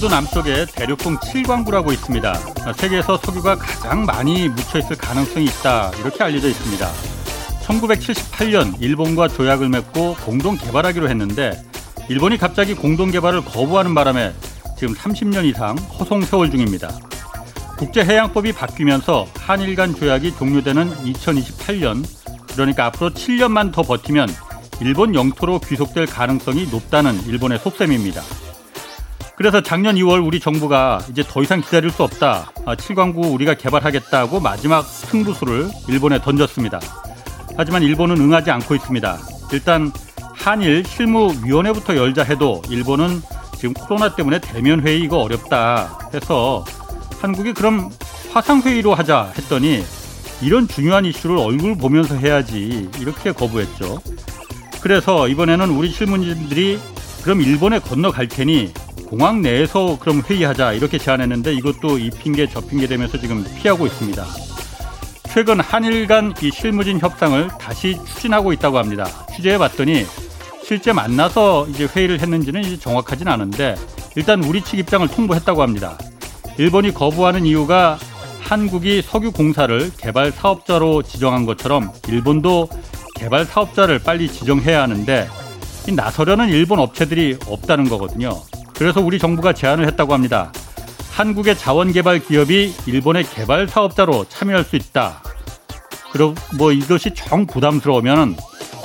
제주도 남쪽에 대륙봉 7광구라고 있습니다. 세계에서 석유가 가장 많이 묻혀 있을 가능성이 있다. 이렇게 알려져 있습니다. 1978년 일본과 조약을 맺고 공동 개발하기로 했는데 일본이 갑자기 공동 개발을 거부하는 바람에 지금 30년 이상 허송 세월 중입니다. 국제해양법이 바뀌면서 한일 간 조약이 종료되는 2028년 그러니까 앞으로 7년만 더 버티면 일본 영토로 귀속될 가능성이 높다는 일본의 속셈입니다. 그래서 작년 2월 우리 정부가 이제 더 이상 기다릴 수 없다. 7광구 아, 우리가 개발하겠다고 마지막 승부수를 일본에 던졌습니다. 하지만 일본은 응하지 않고 있습니다. 일단 한일 실무위원회부터 열자 해도 일본은 지금 코로나 때문에 대면 회의 이거 어렵다 해서 한국이 그럼 화상 회의로 하자 했더니 이런 중요한 이슈를 얼굴 보면서 해야지 이렇게 거부했죠. 그래서 이번에는 우리 실무진들이 그럼 일본에 건너갈 테니 공항 내에서 그럼 회의하자 이렇게 제안했는데 이것도 이 핑계 저 핑계 되면서 지금 피하고 있습니다. 최근 한일 간 이 실무진 협상을 다시 추진하고 있다고 합니다. 취재해 봤더니 실제 만나서 이제 회의를 했는지는 이제 정확하진 않은데 일단 우리 측 입장을 통보했다고 합니다. 일본이 거부하는 이유가 한국이 석유 공사를 개발 사업자로 지정한 것처럼 일본도 개발 사업자를 빨리 지정해야 하는데 나서려는 일본 업체들이 없다는 거거든요. 그래서 우리 정부가 제안을 했다고 합니다. 한국의 자원개발 기업이 일본의 개발 사업자로 참여할 수 있다. 그리고 뭐 이것이 정 부담스러우면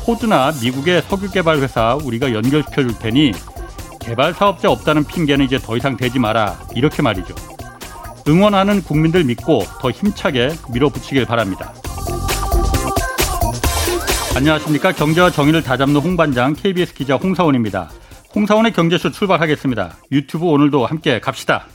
호주나 미국의 석유 개발 회사 우리가 연결시켜 줄 테니 개발 사업자 없다는 핑계는 이제 더 이상 되지 마라. 이렇게 말이죠. 응원하는 국민들 믿고 더 힘차게 밀어붙이길 바랍니다. 안녕하십니까. 경제와 정의를 다잡는 홍반장 KBS 기자 홍사원입니다. 홍사원의 경제쇼 출발하겠습니다. 유튜브 오늘도 함께 갑시다.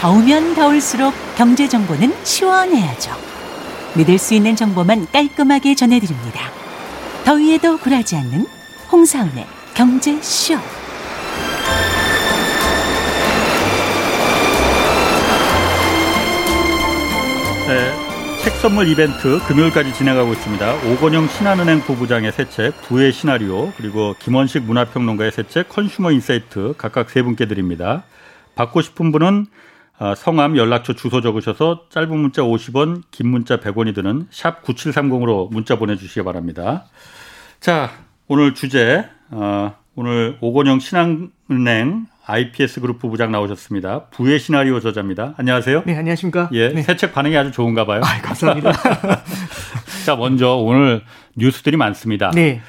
더우면 더울수록 경제 정보는 시원해야죠. 믿을 수 있는 정보만 깔끔하게 전해드립니다. 더위에도 굴하지 않는 홍사훈의 경제쇼. 네, 책 선물 이벤트 금요일까지 진행하고 있습니다. 오건영 신한은행 부부장의 새 책 부의 시나리오 그리고 김원식 문화평론가의 새 책 Consumer Insight 각각 세 분께 드립니다. 받고 싶은 분은 어, 성함, 연락처, 주소 적으셔서 짧은 문자 50원, 긴 문자 100원이 드는 샵 9730으로 문자 보내주시기 바랍니다. 자, 오늘 주제, 어, 오늘 오건영 신한은행 IPS 그룹 부부장 나오셨습니다. 부의 시나리오 저자입니다. 안녕하세요. 네, 안녕하십니까. 예, 네. 새책 반응이 아주 좋은가 봐요. 아, 감사합니다. 자, 먼저 오늘 뉴스들이 많습니다. 네.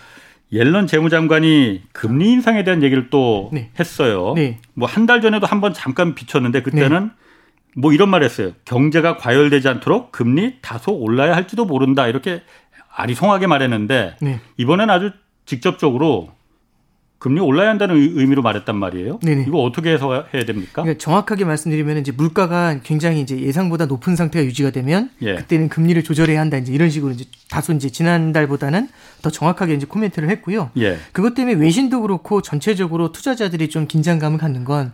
옐런 재무장관이 금리 인상에 대한 얘기를 또 네. 했어요. 네. 뭐한 달 전에도 한 번 잠깐 비쳤는데 그때는 네. 뭐 이런 말 했어요. 경제가 과열되지 않도록 금리 다소 올라야 할지도 모른다. 이렇게 아리송하게 말했는데 네. 이번엔 아주 직접적으로 금리 올라야 한다는 의미로 말했단 말이에요. 네네. 이거 어떻게 해서 해야 됩니까? 그러니까 정확하게 말씀드리면 이제 물가가 굉장히 이제 예상보다 높은 상태가 유지가 되면 예. 그때는 금리를 조절해야 한다. 이제 이런 식으로 이제 다소 이제 지난달보다는 더 정확하게 이제 코멘트를 했고요. 예. 그것 때문에 외신도 그렇고 전체적으로 투자자들이 좀 긴장감을 갖는 건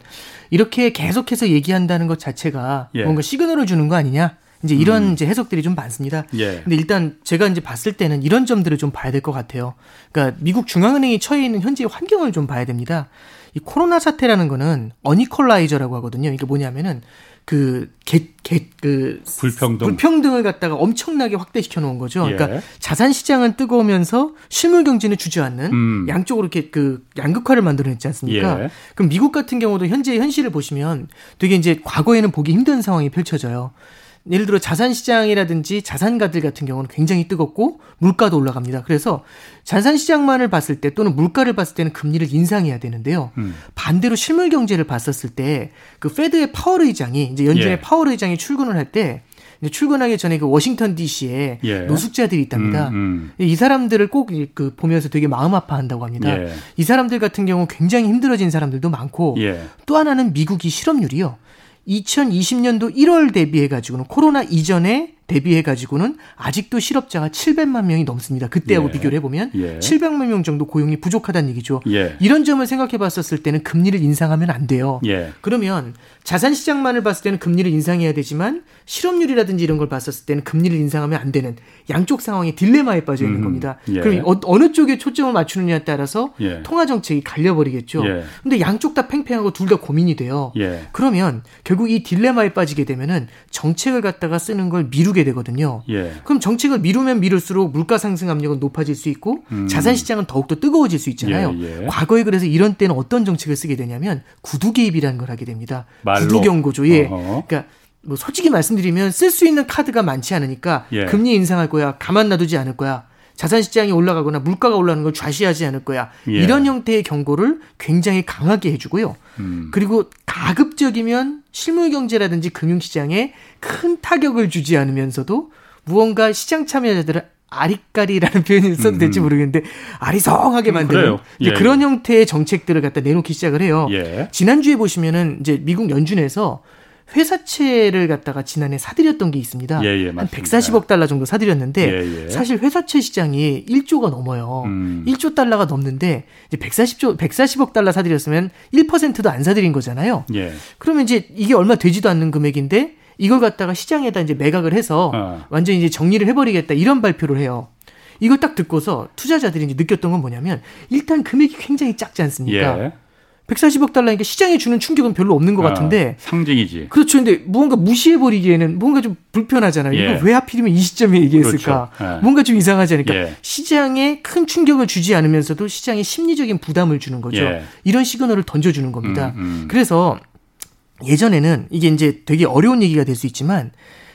이렇게 계속해서 얘기한다는 것 자체가 예. 뭔가 시그널을 주는 거 아니냐. 이제 이런 음. 이제 해석들이 좀 많습니다. 예. 근데 일단 제가 이제 봤을 때는 이런 점들을 좀 봐야 될 것 같아요. 그러니까 미국 중앙은행이 처해 있는 현재의 환경을 좀 봐야 됩니다. 이 코로나 사태라는 거는 어니컬라이저라고 하거든요. 이게 뭐냐면은 그, 개, 개, 그. 불평등. 불평등을 갖다가 엄청나게 확대시켜 놓은 거죠. 그러니까 예. 자산 시장은 뜨거우면서 실물 경제는 주저앉는 음. 양쪽으로 이렇게 그 양극화를 만들어냈지 않습니까? 예. 그럼 미국 같은 경우도 현재 현실을 보시면 되게 이제 과거에는 보기 힘든 상황이 펼쳐져요. 예를 들어 자산 시장이라든지 자산가들 같은 경우는 굉장히 뜨겁고 물가도 올라갑니다. 그래서 자산 시장만을 봤을 때 또는 물가를 봤을 때는 금리를 인상해야 되는데요. 음. 반대로 실물 경제를 봤었을 때 그 페드의 파월 의장이 이제 연준의 예. 파월 의장이 출근을 할때 출근하기 전에 그 워싱턴 D.C.에 예. 노숙자들이 있답니다. 음, 음. 이 사람들을 꼭 그 보면서 되게 마음 아파한다고 합니다. 예. 이 사람들 같은 경우 굉장히 힘들어진 사람들도 많고 예. 또 하나는 미국이 실업률이요. 2020년도 1월 대비해 가지고는 코로나 이전에 대비해 가지고는 아직도 실업자가 700만 명이 넘습니다. 그때하고 예. 비교를 해보면 예. 700만 명 정도 고용이 부족하다는 얘기죠. 예. 이런 점을 생각해 봤었을 때는 금리를 인상하면 안 돼요. 예. 그러면 자산 시장만을 봤을 때는 금리를 인상해야 되지만 실업률이라든지 이런 걸 봤었을 때는 금리를 인상하면 안 되는 양쪽 상황이 딜레마에 빠져 있는 음. 겁니다. 예. 그럼 어, 느 쪽에 초점을 맞추느냐에 따라서 예. 통화 정책이 갈려버리겠죠. 근데 양쪽 다 팽팽하고 둘 다 고민이 돼요. 그러면 결국 이 딜레마에 빠지게 되면은 정책을 갖다가 쓰는 걸 미루게 되거든요. 예. 그럼 정책을 미루면 미룰수록 물가 상승 압력은 높아질 수 있고 음. 자산 시장은 더욱더 뜨거워질 수 있잖아요. 예, 예. 과거에 그래서 이런 때는 어떤 정책을 쓰게 되냐면 구두 개입이라는 걸 하게 됩니다. 말로. 구두 경고죠. 예. 어허. 그러니까 뭐 솔직히 말씀드리면 쓸 수 있는 카드가 많지 않으니까 예. 금리 인상할 거야. 가만 놔두지 않을 거야. 자산 시장이 올라가거나 물가가 올라가는 걸 좌시하지 않을 거야. 예. 이런 형태의 경고를 굉장히 강하게 해주고요. 음. 그리고 가급적이면 실물 경제라든지 금융 시장에 큰 타격을 주지 않으면서도 무언가 시장 참여자들을 아리까리라는 표현이 써도 될지 음. 모르겠는데 아리성하게 만드는 예. 그런 형태의 정책들을 갖다 내놓기 시작을 해요. 예. 지난주에 보시면은 이제 미국 연준에서 회사채를 갖다가 지난해 사들였던 게 있습니다. 예, 예, 한 140억 달러 정도 사들였는데 예, 예, 사실 회사채 시장이 1조가 넘어요. 음. 1조 달러가 넘는데 이제 140조 140억 달러 사들였으면 1%도 안 사들인 거잖아요. 예. 그러면 이제 이게 얼마 되지도 않는 금액인데 이걸 갖다가 시장에다 이제 매각을 해서 어. 완전히 이제 정리를 해버리겠다 이런 발표를 해요. 이걸 딱 듣고서 투자자들이 이제 느꼈던 건 뭐냐면 일단 금액이 굉장히 작지 않습니까? 예. 140억 달러니까 시장에 주는 충격은 별로 없는 것 아, 같은데 상징이지. 그렇죠. 근데 무언가 무시해 버리기에는 뭔가 좀 불편하잖아요. 예. 이거 왜 하필이면 이 시점에 얘기했을까? 그렇죠. 예. 뭔가 좀 이상하지 않을까? 예. 시장에 큰 충격을 주지 않으면서도 시장에 심리적인 부담을 주는 거죠. 예. 이런 시그널을 던져 주는 겁니다. 음, 음. 그래서 예전에는 이게 이제 되게 어려운 얘기가 될 수 있지만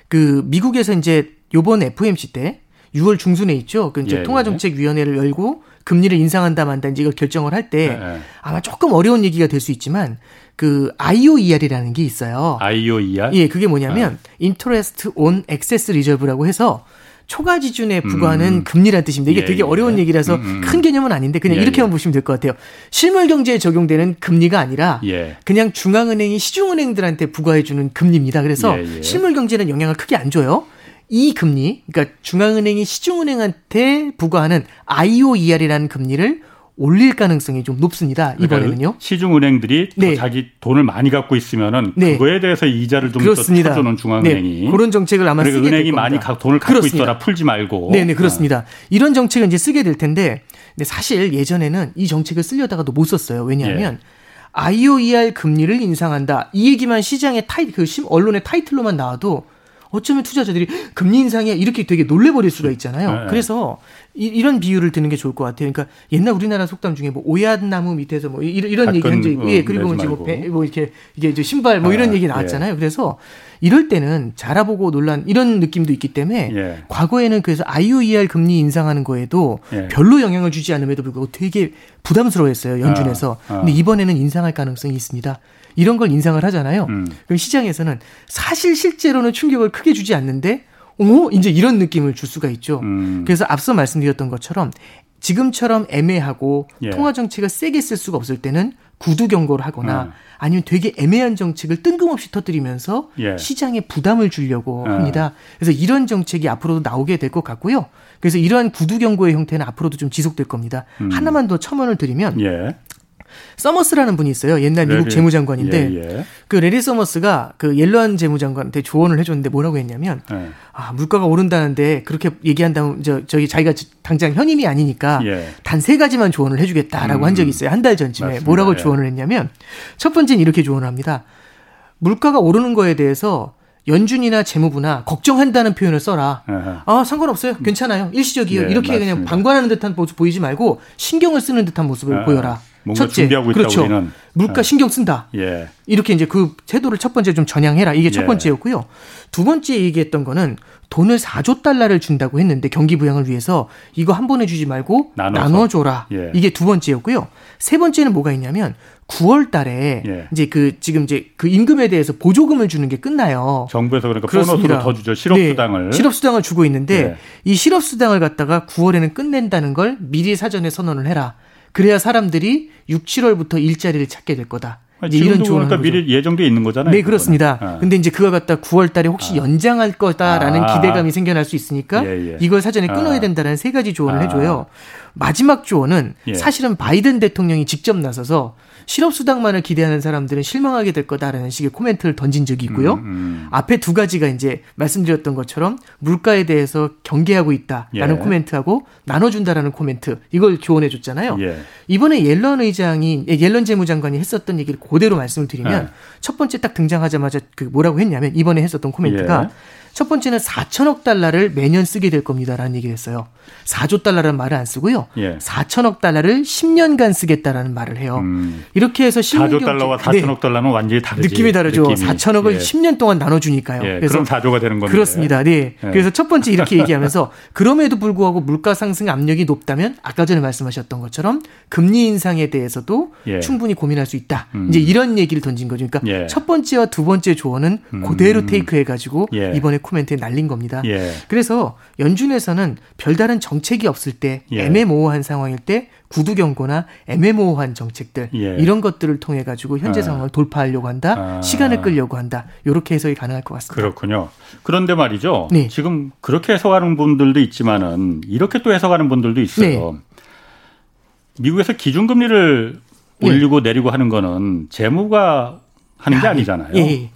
그 미국에서 이제 요번 FOMC 때 6월 중순에 있죠. 그 이제 예, 통화정책위원회를 열고 금리를 인상한다 만다 이제 이걸 결정을 할때 네, 네. 아마 조금 어려운 얘기가 될 수 있지만 그 IOER이라는 게 있어요. IOER? 예, 그게 뭐냐면 아. Interest on Excess Reserve라고 해서 초과 지준에 부과하는 음. 금리라는 뜻입니다. 이게 예, 되게 어려운 예. 얘기라서 음, 음. 큰 개념은 아닌데 그냥 예, 이렇게만 예. 보시면 될 것 같아요. 실물 경제에 적용되는 금리가 아니라 예. 그냥 중앙은행이 시중은행들한테 부과해주는 금리입니다. 그래서 실물 경제는 영향을 크게 안 줘요. 이 금리, 그러니까 중앙은행이 시중은행한테 부과하는 IOER이라는 금리를 올릴 가능성이 좀 높습니다. 그러니까 이번에는요. 시중은행들이 네. 자기 돈을 많이 갖고 있으면은 네. 그거에 대해서 이자를 좀더 쳐주는 중앙은행이 네. 그런 정책을 아마 쓰게 은행이 될 많이 돈을 갖고 그렇습니다. 있어라 풀지 말고. 네네 네, 그렇습니다. 어. 이런 정책을 이제 쓰게 될 텐데, 근데 사실 예전에는 이 정책을 쓰려다가도 못 썼어요. 왜냐하면 예. IOER 금리를 인상한다. 이 얘기만 시장의 타이 그 언론의 타이틀로만 나와도 어쩌면 투자자들이 금리 인상에 이렇게 되게 놀래버릴 수가 있잖아요. 네. 그래서 이, 런 비유를 드는 게 좋을 것 같아요. 그러니까 옛날 우리나라 속담 중에 뭐 오얏나무 밑에서 뭐 이런, 이런 얘기 한적 있고, 어, 예, 그리고 이제 뭐, 배, 뭐 이렇게 이게 이제 신발 뭐 이런 아, 얘기 나왔잖아요. 예. 그래서 이럴 때는 자라보고 논란 이런 느낌도 있기 때문에 예. 과거에는 그래서 IOER 금리 인상하는 거에도 예. 별로 영향을 주지 않음에도 불구하고 되게 부담스러워했어요 연준에서. 아, 아. 근데 이번에는 인상할 가능성이 있습니다. 이런 걸 인상을 하잖아요. 음. 그럼 시장에서는 사실 실제로는 충격을 크게 주지 않는데 어 이제 이런 느낌을 줄 수가 있죠. 음. 그래서 앞서 말씀드렸던 것처럼 지금처럼 애매하고 예. 통화 정책을 세게 쓸 수가 없을 때는 구두 경고를 하거나 음. 아니면 되게 애매한 정책을 뜬금없이 터뜨리면서 예. 시장에 부담을 주려고 예. 합니다. 그래서 이런 정책이 앞으로도 나오게 될 것 같고요. 그래서 이러한 구두 경고의 형태는 앞으로도 좀 지속될 겁니다. 음. 하나만 더 첨언을 드리면 예. 서머스라는 분이 있어요. 옛날 미국 래리, 재무장관인데 예, 예. 그 래리 서머스가 그 옐런 재무장관한테 조언을 해줬는데 뭐라고 했냐면 예. 아 물가가 오른다는데 그렇게 얘기한다면 저 저기 자기가 당장 현임이 아니니까 예. 단세 가지만 조언을 해주겠다라고 음, 한 적이 있어요. 한 달 전쯤에 맞습니다. 뭐라고 예. 조언을 했냐면 첫 번째는 이렇게 조언을 합니다. 물가가 오르는 거에 대해서 연준이나 재무부나 걱정한다는 표현을 써라. 아, 상관없어요. 괜찮아요. 일시적이에요. 네, 이렇게 맞습니다. 그냥 방관하는 듯한 모습 보이지 말고 신경을 쓰는 듯한 모습을 아, 보여라. 첫째, 그렇죠. 우리는. 물가 아. 신경 쓴다. 예. 이렇게 이제 그 태도를 첫 번째 좀 전향해라. 이게 첫 예. 번째였고요. 두 번째 얘기했던 거는 돈을 4조 달러를 준다고 했는데 경기 부양을 위해서 이거 한 번에 주지 말고 나눠서. 나눠 줘라. 예. 이게 두 번째였고요. 세 번째는 뭐가 있냐면 9월 달에 예. 이제 그 지금 이제 그 임금에 대해서 보조금을 주는 게 끝나요. 정부에서 그러니까 그렇습니다. 보너스로 더 주죠. 실업 수당을. 네, 실업 수당을 주고 있는데 예. 이 실업 수당을 갖다가 9월에는 끝낸다는 걸 미리 사전에 선언을 해라. 그래야 사람들이 6, 7월부터 일자리를 찾게 될 거다. 이제 이런 조언을 그러니까 미리 예정돼 있는 거잖아요. 네, 그렇습니다. 아. 근데 이제 그거 갖다 9월 달에 혹시 아. 연장할 거다라는 아. 기대감이 생겨날 수 있으니까 예, 예. 이걸 사전에 끊어야 아. 된다는 세 가지 조언을 아. 해줘요. 마지막 조언은 예. 사실은 바이든 대통령이 직접 나서서 실업수당만을 기대하는 사람들은 실망하게 될 거다라는 식의 코멘트를 던진 적이 있고요. 음, 음. 앞에 두 가지가 이제 말씀드렸던 것처럼 물가에 대해서 경계하고 있다라는 예. 코멘트하고 나눠준다라는 코멘트 이걸 교원해 줬잖아요. 예. 이번에 옐런 의장이 예, 옐런 재무장관이 했었던 얘기를 그대로 말씀을 드리면 예. 첫 번째 딱 등장하자마자 그 뭐라고 했냐면 이번에 했었던 코멘트가 예. 첫 번째는 4천억 달러를 매년 쓰게 될 겁니다라는 얘기를 했어요. 4조 달러라는 말을 안 쓰고요. 예. 4천억 달러를 10년간 쓰겠다라는 말을 해요. 음. 이렇게 해서 4조 달러와 4천억 네. 달러는 완전히 다르지. 느낌이 다르죠. 느낌이. 4천억을 예. 10년 동안 나눠주니까요. 예. 그래서 그럼 4조가 되는 겁니다. 그렇습니다. 네. 예. 그래서 첫 번째 이렇게 얘기하면서 그럼에도 불구하고 물가 상승 압력이 높다면 아까 전에 말씀하셨던 것처럼 금리 인상에 대해서도 예. 충분히 고민할 수 있다. 음. 이제 이런 얘기를 던진 거죠. 그러니까 예. 첫 번째와 두 번째 조언은 음. 그대로 테이크해가지고 이번에 코멘트에 날린 겁니다. 예. 그래서 연준에서는 별다른 정책이 없을 때 예. 애매모호한 상황일 때 구두 경고나 애매모호한 정책들 예. 이런 것들을 통해 가지고 현재 아. 상황을 돌파하려고 한다. 아. 시간을 끌려고 한다. 이렇게 해석이 가능할 것 같습니다. 그렇군요. 그런데 말이죠. 네. 지금 그렇게 해석하는 분들도 있지만은 이렇게 또 해석하는 분들도 있어요. 네. 미국에서 기준금리를 네. 올리고 내리고 하는 거는 재무가 하는 게 아, 예. 아니잖아요. 예.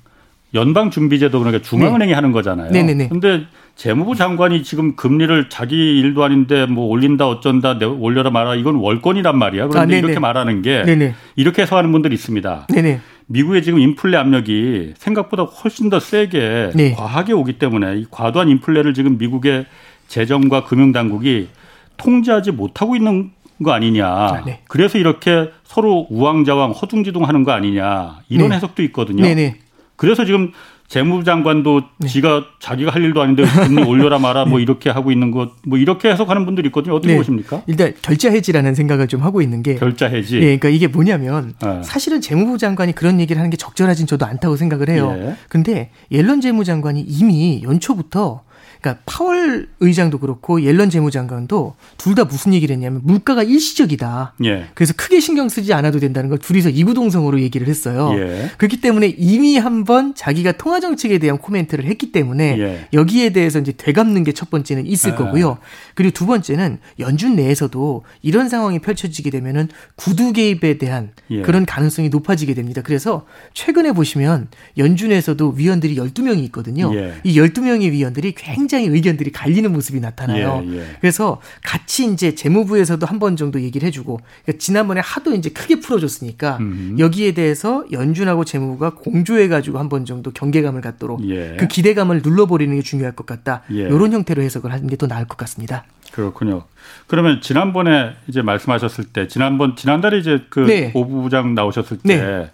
연방준비제도 그러니까 중앙은행이 네. 하는 거잖아요. 네네네. 근데 재무부 장관이 지금 금리를 자기 일도 아닌데 뭐 올린다 어쩐다 올려라 말아 이건 월권이란 말이야. 그런데 아, 이렇게 말하는 게 네네. 이렇게 해서 하는 분들이 있습니다. 네네. 미국의 지금 인플레 압력이 생각보다 훨씬 더 세게 네. 과하게 오기 때문에 이 과도한 인플레를 지금 미국의 재정과 금융 당국이 통제하지 못하고 있는 거 아니냐. 아, 네. 그래서 이렇게 서로 우왕좌왕 허둥지둥하는 거 아니냐. 이런 네. 해석도 있거든요. 네네. 그래서 지금 재무부 장관도 네. 지가 자기가 할 일도 아닌데 금리 올려라 마라 뭐 네. 이렇게 하고 있는 것 뭐 이렇게 해석하는 분들이 있거든요. 어떻게 네. 보십니까? 일단 결자 해지라는 생각을 좀 하고 있는 게 결자 해지. 네, 그러니까 이게 뭐냐면 네. 사실은 재무부 장관이 그런 얘기를 하는 게 적절하진 저도 않다고 생각을 해요. 예. 근데 옐런 재무장관이 이미 연초부터 그러니까 파월 의장도 그렇고 옐런 재무장관도 둘 다 무슨 얘기를 했냐면 물가가 일시적이다. 예. 그래서 크게 신경 쓰지 않아도 된다는 걸 둘이서 이구동성으로 얘기를 했어요. 예. 그렇기 때문에 이미 한번 자기가 통화 정책에 대한 코멘트를 했기 때문에 예. 여기에 대해서 이제 되갚는 게 첫 번째는 있을 아. 거고요. 그리고 두 번째는 연준 내에서도 이런 상황이 펼쳐지게 되면은 구두 개입에 대한 예. 그런 가능성이 높아지게 됩니다. 그래서 최근에 보시면 연준에서도 위원들이 12명이 있거든요. 예. 이 12명의 위원들이 굉장히 굉장히 의견들이 갈리는 모습이 나타나요. 예, 예. 그래서 같이 이제 재무부에서도 한 번 정도 얘기를 해주고 그러니까 지난번에 하도 이제 크게 풀어줬으니까 음흠. 여기에 대해서 연준하고 재무부가 공조해가지고 한 번 정도 경계감을 갖도록 예. 그 기대감을 눌러버리는 게 중요할 것 같다. 이런 예. 형태로 해석을 하는 게 더 나을 것 같습니다. 그렇군요. 그러면 지난번에 이제 말씀하셨을 때 지난번 지난달에 이제 그 네. 오부장 나오셨을 때. 네.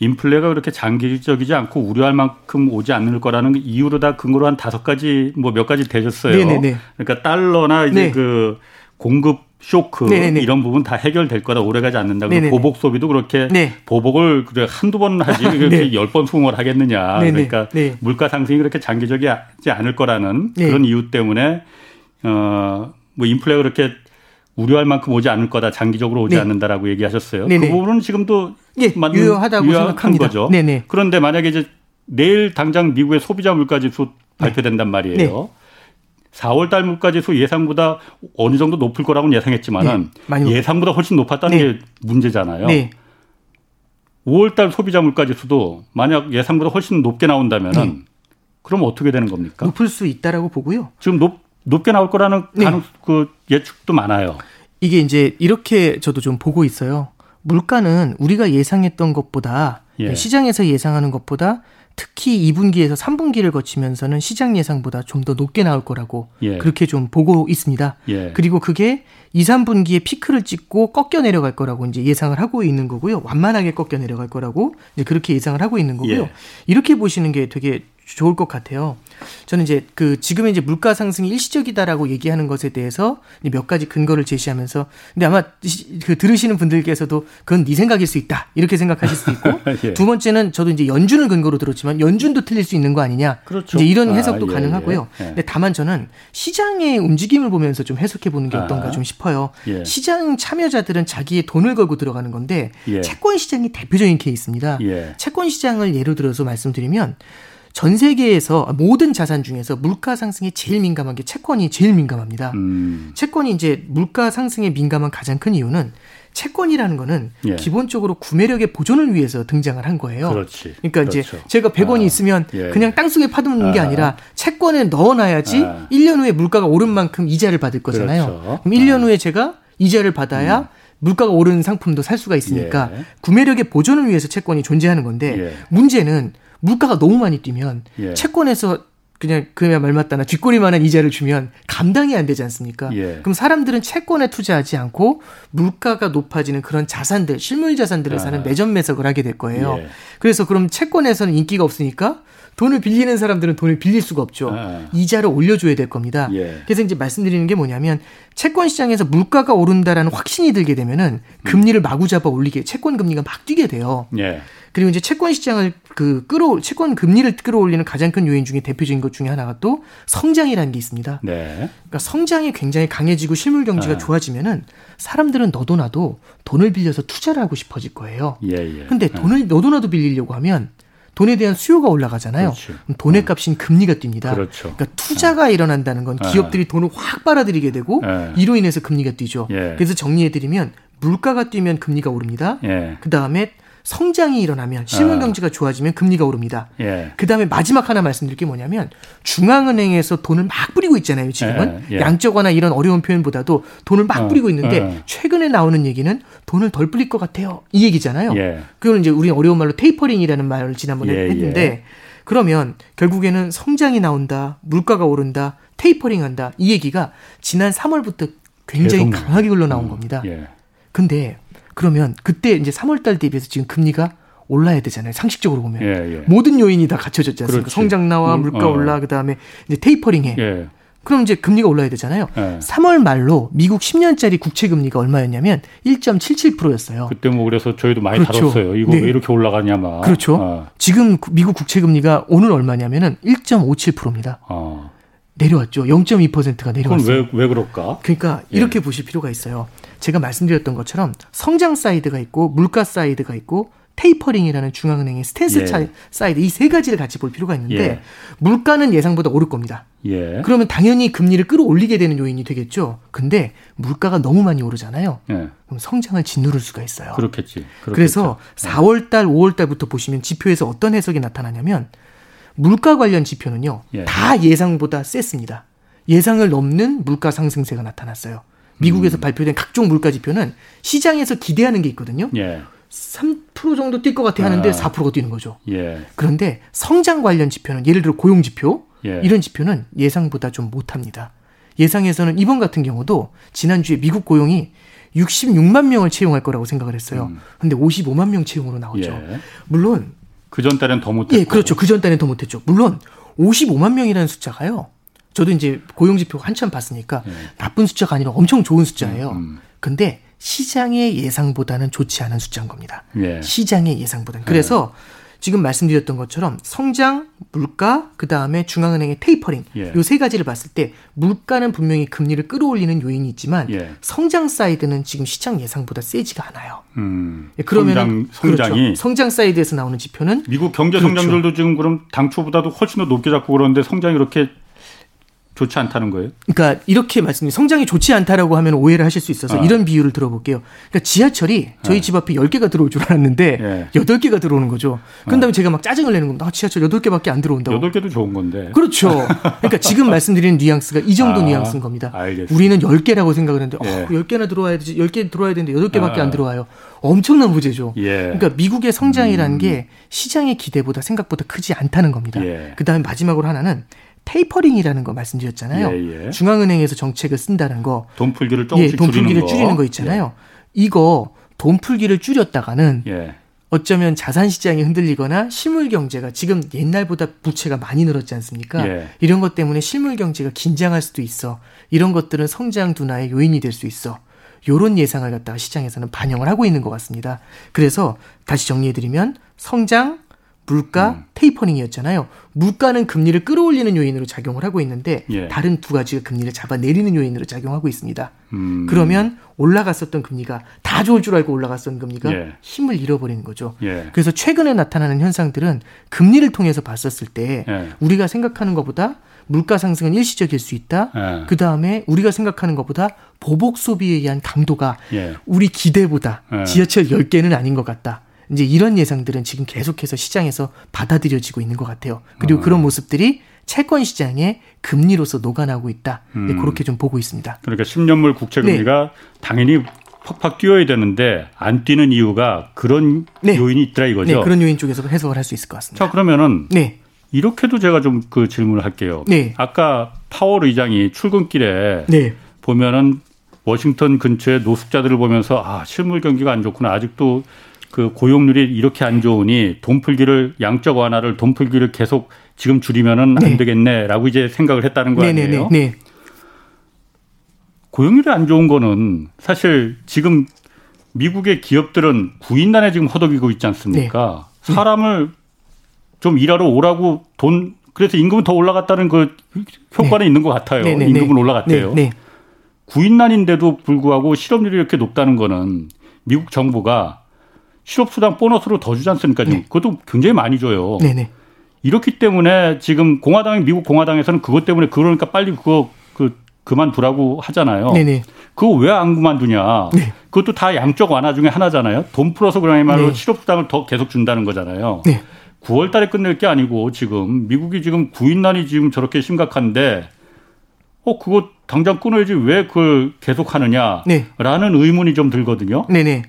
인플레가 그렇게 장기적이지 않고 우려할 만큼 오지 않을 거라는 이유로 다 근거로 한 다섯 가지 뭐 몇 가지 되셨어요. 네네네. 그러니까 달러나 이제 네. 그 공급 쇼크 네네네. 이런 부분 다 해결될 거다 오래가지 않는다. 그리고 보복 소비도 그렇게 네. 보복을 그래 한두 번 하지 그렇게 네. 열번 수긍을 하겠느냐. 네네. 그러니까 네. 물가 상승이 그렇게 장기적이지 않을 거라는 네. 그런 이유 때문에 어뭐 인플레가 그렇게 우려할 만큼 오지 않을 거다, 장기적으로 오지 네. 않는다라고 얘기하셨어요. 그 네네. 그 부분은 지금도 예, 맞는, 유효하다고 생각합니다. 거죠. 네네. 그런데 만약에 이제 내일 당장 미국의 소비자 물가 지수 발표된단 말이에요. 네. 4월 달 물가 지수 예상보다 어느 정도 높을 거라고는 예상했지만은 네. 예상보다 훨씬 높았다는 네. 게 문제잖아요. 네. 5월 달 소비자 물가 지수도 만약 예상보다 훨씬 높게 나온다면은 네. 그럼 어떻게 되는 겁니까? 높을 수 있다라고 보고요. 지금 높 높게 나올 거라는 네. 가능 그 예측도 많아요. 이게 이제 이렇게 저도 좀 보고 있어요. 물가는 우리가 예상했던 것보다 예. 시장에서 예상하는 것보다 특히 2분기에서 3분기를 거치면서는 시장 예상보다 좀 더 높게 나올 거라고 예. 그렇게 좀 보고 있습니다. 예. 그리고 그게 2, 3분기에 피크를 찍고 꺾여 내려갈 거라고 이제 예상을 하고 있는 거고요. 완만하게 꺾여 내려갈 거라고 이제 그렇게 예상을 하고 있는 거고요. 예. 이렇게 보시는 게 되게 좋을 것 같아요. 저는 이제 그 지금의 이제 물가 상승이 일시적이다라고 얘기하는 것에 대해서 몇 가지 근거를 제시하면서 근데 아마 그 들으시는 분들께서도 그건 네 생각일 수 있다 이렇게 생각하실 수 있고 예. 두 번째는 저도 이제 연준을 근거로 들었지만 연준도 틀릴 수 있는 거 아니냐 그렇죠. 이제 이런 아, 해석도 아, 예, 가능하고요. 예, 예. 근데 다만 저는 시장의 움직임을 보면서 좀 해석해 보는 게 아, 어떤가 아, 좀 싶어요. 예. 시장 참여자들은 자기의 돈을 걸고 들어가는 건데 예. 채권 시장이 대표적인 케이스입니다. 채권 시장을 예로 들어서 말씀드리면 전 세계에서 모든 자산 중에서 물가 상승에 제일 민감한 게 채권이 제일 민감합니다. 음. 채권이 이제 물가 상승에 민감한 가장 큰 이유는 채권이라는 거는 예. 기본적으로 구매력의 보존을 위해서 등장을 한 거예요. 그렇지. 그러니까 그렇죠. 이제 제가 100원이 아, 있으면 예. 그냥 땅속에 파두는 아, 게 아니라 채권에 넣어놔야지 아. 1년 후에 물가가 오른 만큼 이자를 받을 거잖아요. 그렇죠. 그럼 1년 아. 후에 제가 이자를 받아야 음. 물가가 오르는 상품도 살 수가 있으니까 예. 구매력의 보존을 위해서 채권이 존재하는 건데 예. 문제는 물가가 너무 많이 뛰면 예. 채권에서 그냥 그냥 말 맞다나 뒷꼬리만한 이자를 주면 감당이 안 되지 않습니까? 예. 그럼 사람들은 채권에 투자하지 않고 물가가 높아지는 그런 자산들, 실물 자산들을 아. 사는 매점 매석을 하게 될 거예요. 예. 그래서 그럼 채권에서는 인기가 없으니까 돈을 빌리는 사람들은 돈을 빌릴 수가 없죠. 아. 이자를 올려줘야 될 겁니다. 예. 그래서 이제 말씀드리는 게 뭐냐면 채권 시장에서 물가가 오른다라는 확신이 들게 되면은 금리를 마구 잡아 올리게 채권 금리가 막 뛰게 돼요. 예. 그리고 이제 채권 시장을 그 끌어 채권 금리를 끌어올리는 가장 큰 요인 중에 대표적인 것 중에 하나가 또 성장이라는 게 있습니다. 네. 그러니까 성장이 굉장히 강해지고 실물 경제가 아. 좋아지면은 사람들은 너도 나도 돈을 빌려서 투자를 하고 싶어질 거예요. 예, 예. 근데 돈을 예. 너도 나도 빌리려고 하면 돈에 대한 수요가 올라가잖아요. 돈의 어. 값인 금리가 뜁니다. 그렇죠. 그러니까 투자가 어. 일어난다는 건 어. 기업들이 돈을 확 빨아들이게 되고 이로 인해서 금리가 뛰죠. 예. 그래서 정리해드리면 물가가 뛰면 금리가 오릅니다. 예. 그 다음에 성장이 일어나면 실물 아. 경제가 좋아지면 금리가 오릅니다. 예. 그다음에 마지막 하나 말씀드릴 게 뭐냐면 중앙은행에서 돈을 막 뿌리고 있잖아요. 지금은 예. 예. 양적완화 이런 어려운 표현보다도 돈을 막 어. 뿌리고 있는데 어. 최근에 나오는 얘기는 돈을 덜 뿌릴 것 같아요. 이 얘기잖아요. 예. 그거는 이제 우리 어려운 말로 테이퍼링이라는 말을 지난번에 예, 했는데 그러면 결국에는 성장이 나온다, 물가가 오른다, 테이퍼링한다 이 얘기가 지난 3월부터 굉장히 강하게 흘러나온 음. 겁니다. 근데 그러면 그때 이제 3월 달 대비해서 지금 금리가 올라야 되잖아요. 상식적으로 보면. 예, 예. 모든 요인이 다 갖춰졌지 않습니까? 그렇지. 성장 나와, 음, 물가 어. 올라, 그다음에 이제 테이퍼링해. 예. 그럼 이제 금리가 올라야 되잖아요. 예. 3월 말로 미국 10년짜리 국채 금리가 얼마였냐면 1.77%였어요. 그때 뭐 그래서 저희도 많이 그렇죠. 다뤘어요. 이거 네. 왜 이렇게 올라가냐 막. 그렇죠. 어. 지금 미국 국채 금리가 오늘 얼마냐면은 1.57%입니다. 어. 내려왔죠. 0.2%가 내려왔어요. 그럼 왜, 왜 그럴까? 그러니까 예. 이렇게 보실 필요가 있어요. 제가 말씀드렸던 것처럼 성장 사이드가 있고 물가 사이드가 있고 tapering이라는 중앙은행의 stance 예. 사이드 이 세 가지를 같이 볼 필요가 있는데 예. 물가는 예상보다 오를 겁니다. 예. 그러면 당연히 금리를 끌어올리게 되는 요인이 되겠죠. 근데 물가가 너무 많이 오르잖아요. 예. 그럼 성장을 짓누를 수가 있어요. 그렇겠지. 그렇겠죠. 그래서 4월 달, 5월 달부터 보시면 지표에서 어떤 해석이 나타나냐면 물가 관련 지표는요. 예. 다 예상보다 셌습니다. 예상을 넘는 물가 상승세가 나타났어요. 미국에서 음. 발표된 각종 물가 지표는 시장에서 기대하는 게 있거든요. 예. 3% 정도 뛸 것 같아 하는데 아. 4%가 뛰는 거죠. 예. 그런데 성장 관련 지표는 예를 들어 고용 지표 예. 이런 지표는 예상보다 좀 못합니다. 예상에서는 이번 같은 경우도 지난주에 미국 고용이 66만 명을 채용할 거라고 생각을 했어요. 음. 근데 55만 명 채용으로 나오죠. 예. 물론 그 전 달엔 더 못했고. 예, 그렇죠. 그 전 달엔 더 못했죠. 물론 55만 명이라는 숫자가요. 저도 이제 고용지표 한참 봤으니까 네. 나쁜 숫자가 아니라 엄청 좋은 숫자예요. 음, 음. 근데 시장의 예상보다는 좋지 않은 숫자인 겁니다. 예. 시장의 예상보다는. 그래서 예. 지금 말씀드렸던 것처럼 성장, 물가, 그 다음에 중앙은행의 테이퍼링 예. 요 세 가지를 봤을 때 물가는 분명히 금리를 끌어올리는 요인이 있지만 예. 성장 사이드는 지금 시장 예상보다 세지가 않아요. 음, 예, 그러면 성장, 이 그렇죠. 성장 사이드에서 나오는 지표는 미국 경제 성장률도 그렇죠. 지금 그럼 당초보다도 훨씬 더 높게 잡고 그러는데 성장이 이렇게 좋지 않다는 거예요? 그러니까 이렇게 말씀드린 성장이 좋지 않다라고 하면 오해를 하실 수 있어서 어. 이런 비유를 들어볼게요. 그러니까 지하철이 저희 네. 집 앞에 10개가 들어올 줄 알았는데 네. 8개가 들어오는 거죠. 그런 다음에 어. 제가 막 짜증을 내는 겁니다. 아, 지하철 8개밖에 안 들어온다고. 8개도 좋은 건데. 그렇죠. 그러니까 지금 말씀드리는 뉘앙스가 이 정도 아, 뉘앙스인 겁니다. 알겠습니다. 우리는 10개라고 생각을 했는데 예. 어, 10개나 들어와야 되지. 10개 들어와야 되는데 8개밖에 아. 안 들어와요. 엄청난 부재죠. 예. 그러니까 미국의 성장이라는 음. 게 시장의 기대보다 생각보다 크지 않다는 겁니다. 예. 그다음에 마지막으로 하나는 테이퍼링이라는 거 말씀드렸잖아요. 예, 예. 중앙은행에서 정책을 쓴다는 거. 돈 풀기를 조금씩 예, 돈 풀기를 줄이는 거, 줄이는 거 있잖아요. 예. 이거 돈 풀기를 줄였다가는 예. 어쩌면 자산 시장이 흔들리거나 실물 경제가 지금 옛날보다 부채가 많이 늘었지 않습니까? 예. 이런 것 때문에 실물 경제가 긴장할 수도 있어. 이런 것들은 성장 둔화의 요인이 될 수 있어. 요런 예상을 갖다가 시장에서는 반영을 하고 있는 것 같습니다. 그래서 다시 정리해 드리면 성장 물가 음. 테이퍼닝이었잖아요. 물가는 금리를 끌어올리는 요인으로 작용을 하고 있는데 예. 다른 두 가지가 금리를 잡아내리는 요인으로 작용하고 있습니다. 음. 그러면 올라갔었던 금리가 다 좋을 줄 알고 올라갔던 금리가 예. 힘을 잃어버리는 거죠. 예. 그래서 최근에 나타나는 현상들은 금리를 통해서 봤었을 때 예. 우리가 생각하는 것보다 물가 상승은 일시적일 수 있다. 예. 그 다음에 우리가 생각하는 것보다 보복 소비에 의한 강도가 예. 우리 기대보다 지하철 10개는 아닌 것 같다. 이제 이런 예상들은 지금 계속해서 시장에서 받아들여지고 있는 것 같아요. 그리고 어. 그런 모습들이 채권 시장에 금리로서 녹아나고 있다. 네, 음. 그렇게 좀 보고 있습니다. 그러니까 10년물 국채 금리가 네. 당연히 팍팍 뛰어야 되는데 안 뛰는 이유가 그런 네. 요인이 있더라 이거죠. 네, 그런 요인 쪽에서 해석을 할 수 있을 것 같습니다. 자, 그러면은 네. 이렇게도 제가 좀 그 질문을 할게요. 네. 아까 파월 의장이 출근길에 네. 보면은 워싱턴 근처에 노숙자들을 보면서 아 실물 경기가 안 좋구나 아직도 그 고용률이 이렇게 안 좋으니 돈풀기를 양적 완화를 돈풀기를 계속 지금 줄이면은 네. 안 되겠네라고 이제 생각을 했다는 거 네네네. 아니에요? 네. 고용률이 안 좋은 거는 사실 지금 미국의 기업들은 구인단에 지금 허덕이고 있지 않습니까? 네. 사람을 좀 일하러 오라고 돈 그래서 임금은 더 올라갔다는 그 효과는 네. 있는 것 같아요. 임금은 올라갔대요. 네. 네. 구인난인데도 불구하고 실업률이 이렇게 높다는 거는 미국 정부가 실업수당 보너스로 더 주지 않습니까? 네. 그것도 굉장히 많이 줘요. 네네. 이렇기 때문에 지금 공화당이 미국 공화당에서는 그것 때문에 그러니까 빨리 그거 그 그만두라고 하잖아요. 네네. 그거 왜 안 그만두냐? 네. 그것도 다 양적 완화 중에 하나잖아요. 돈 풀어서 그야말로 네. 실업수당을 더 계속 준다는 거잖아요. 네. 9월 달에 끝낼 게 아니고 지금 미국이 지금 구인난이 지금 저렇게 심각한데 어 그거 당장 끊어야지 왜 그걸 계속 하느냐라는 네. 의문이 좀 들거든요. 네네.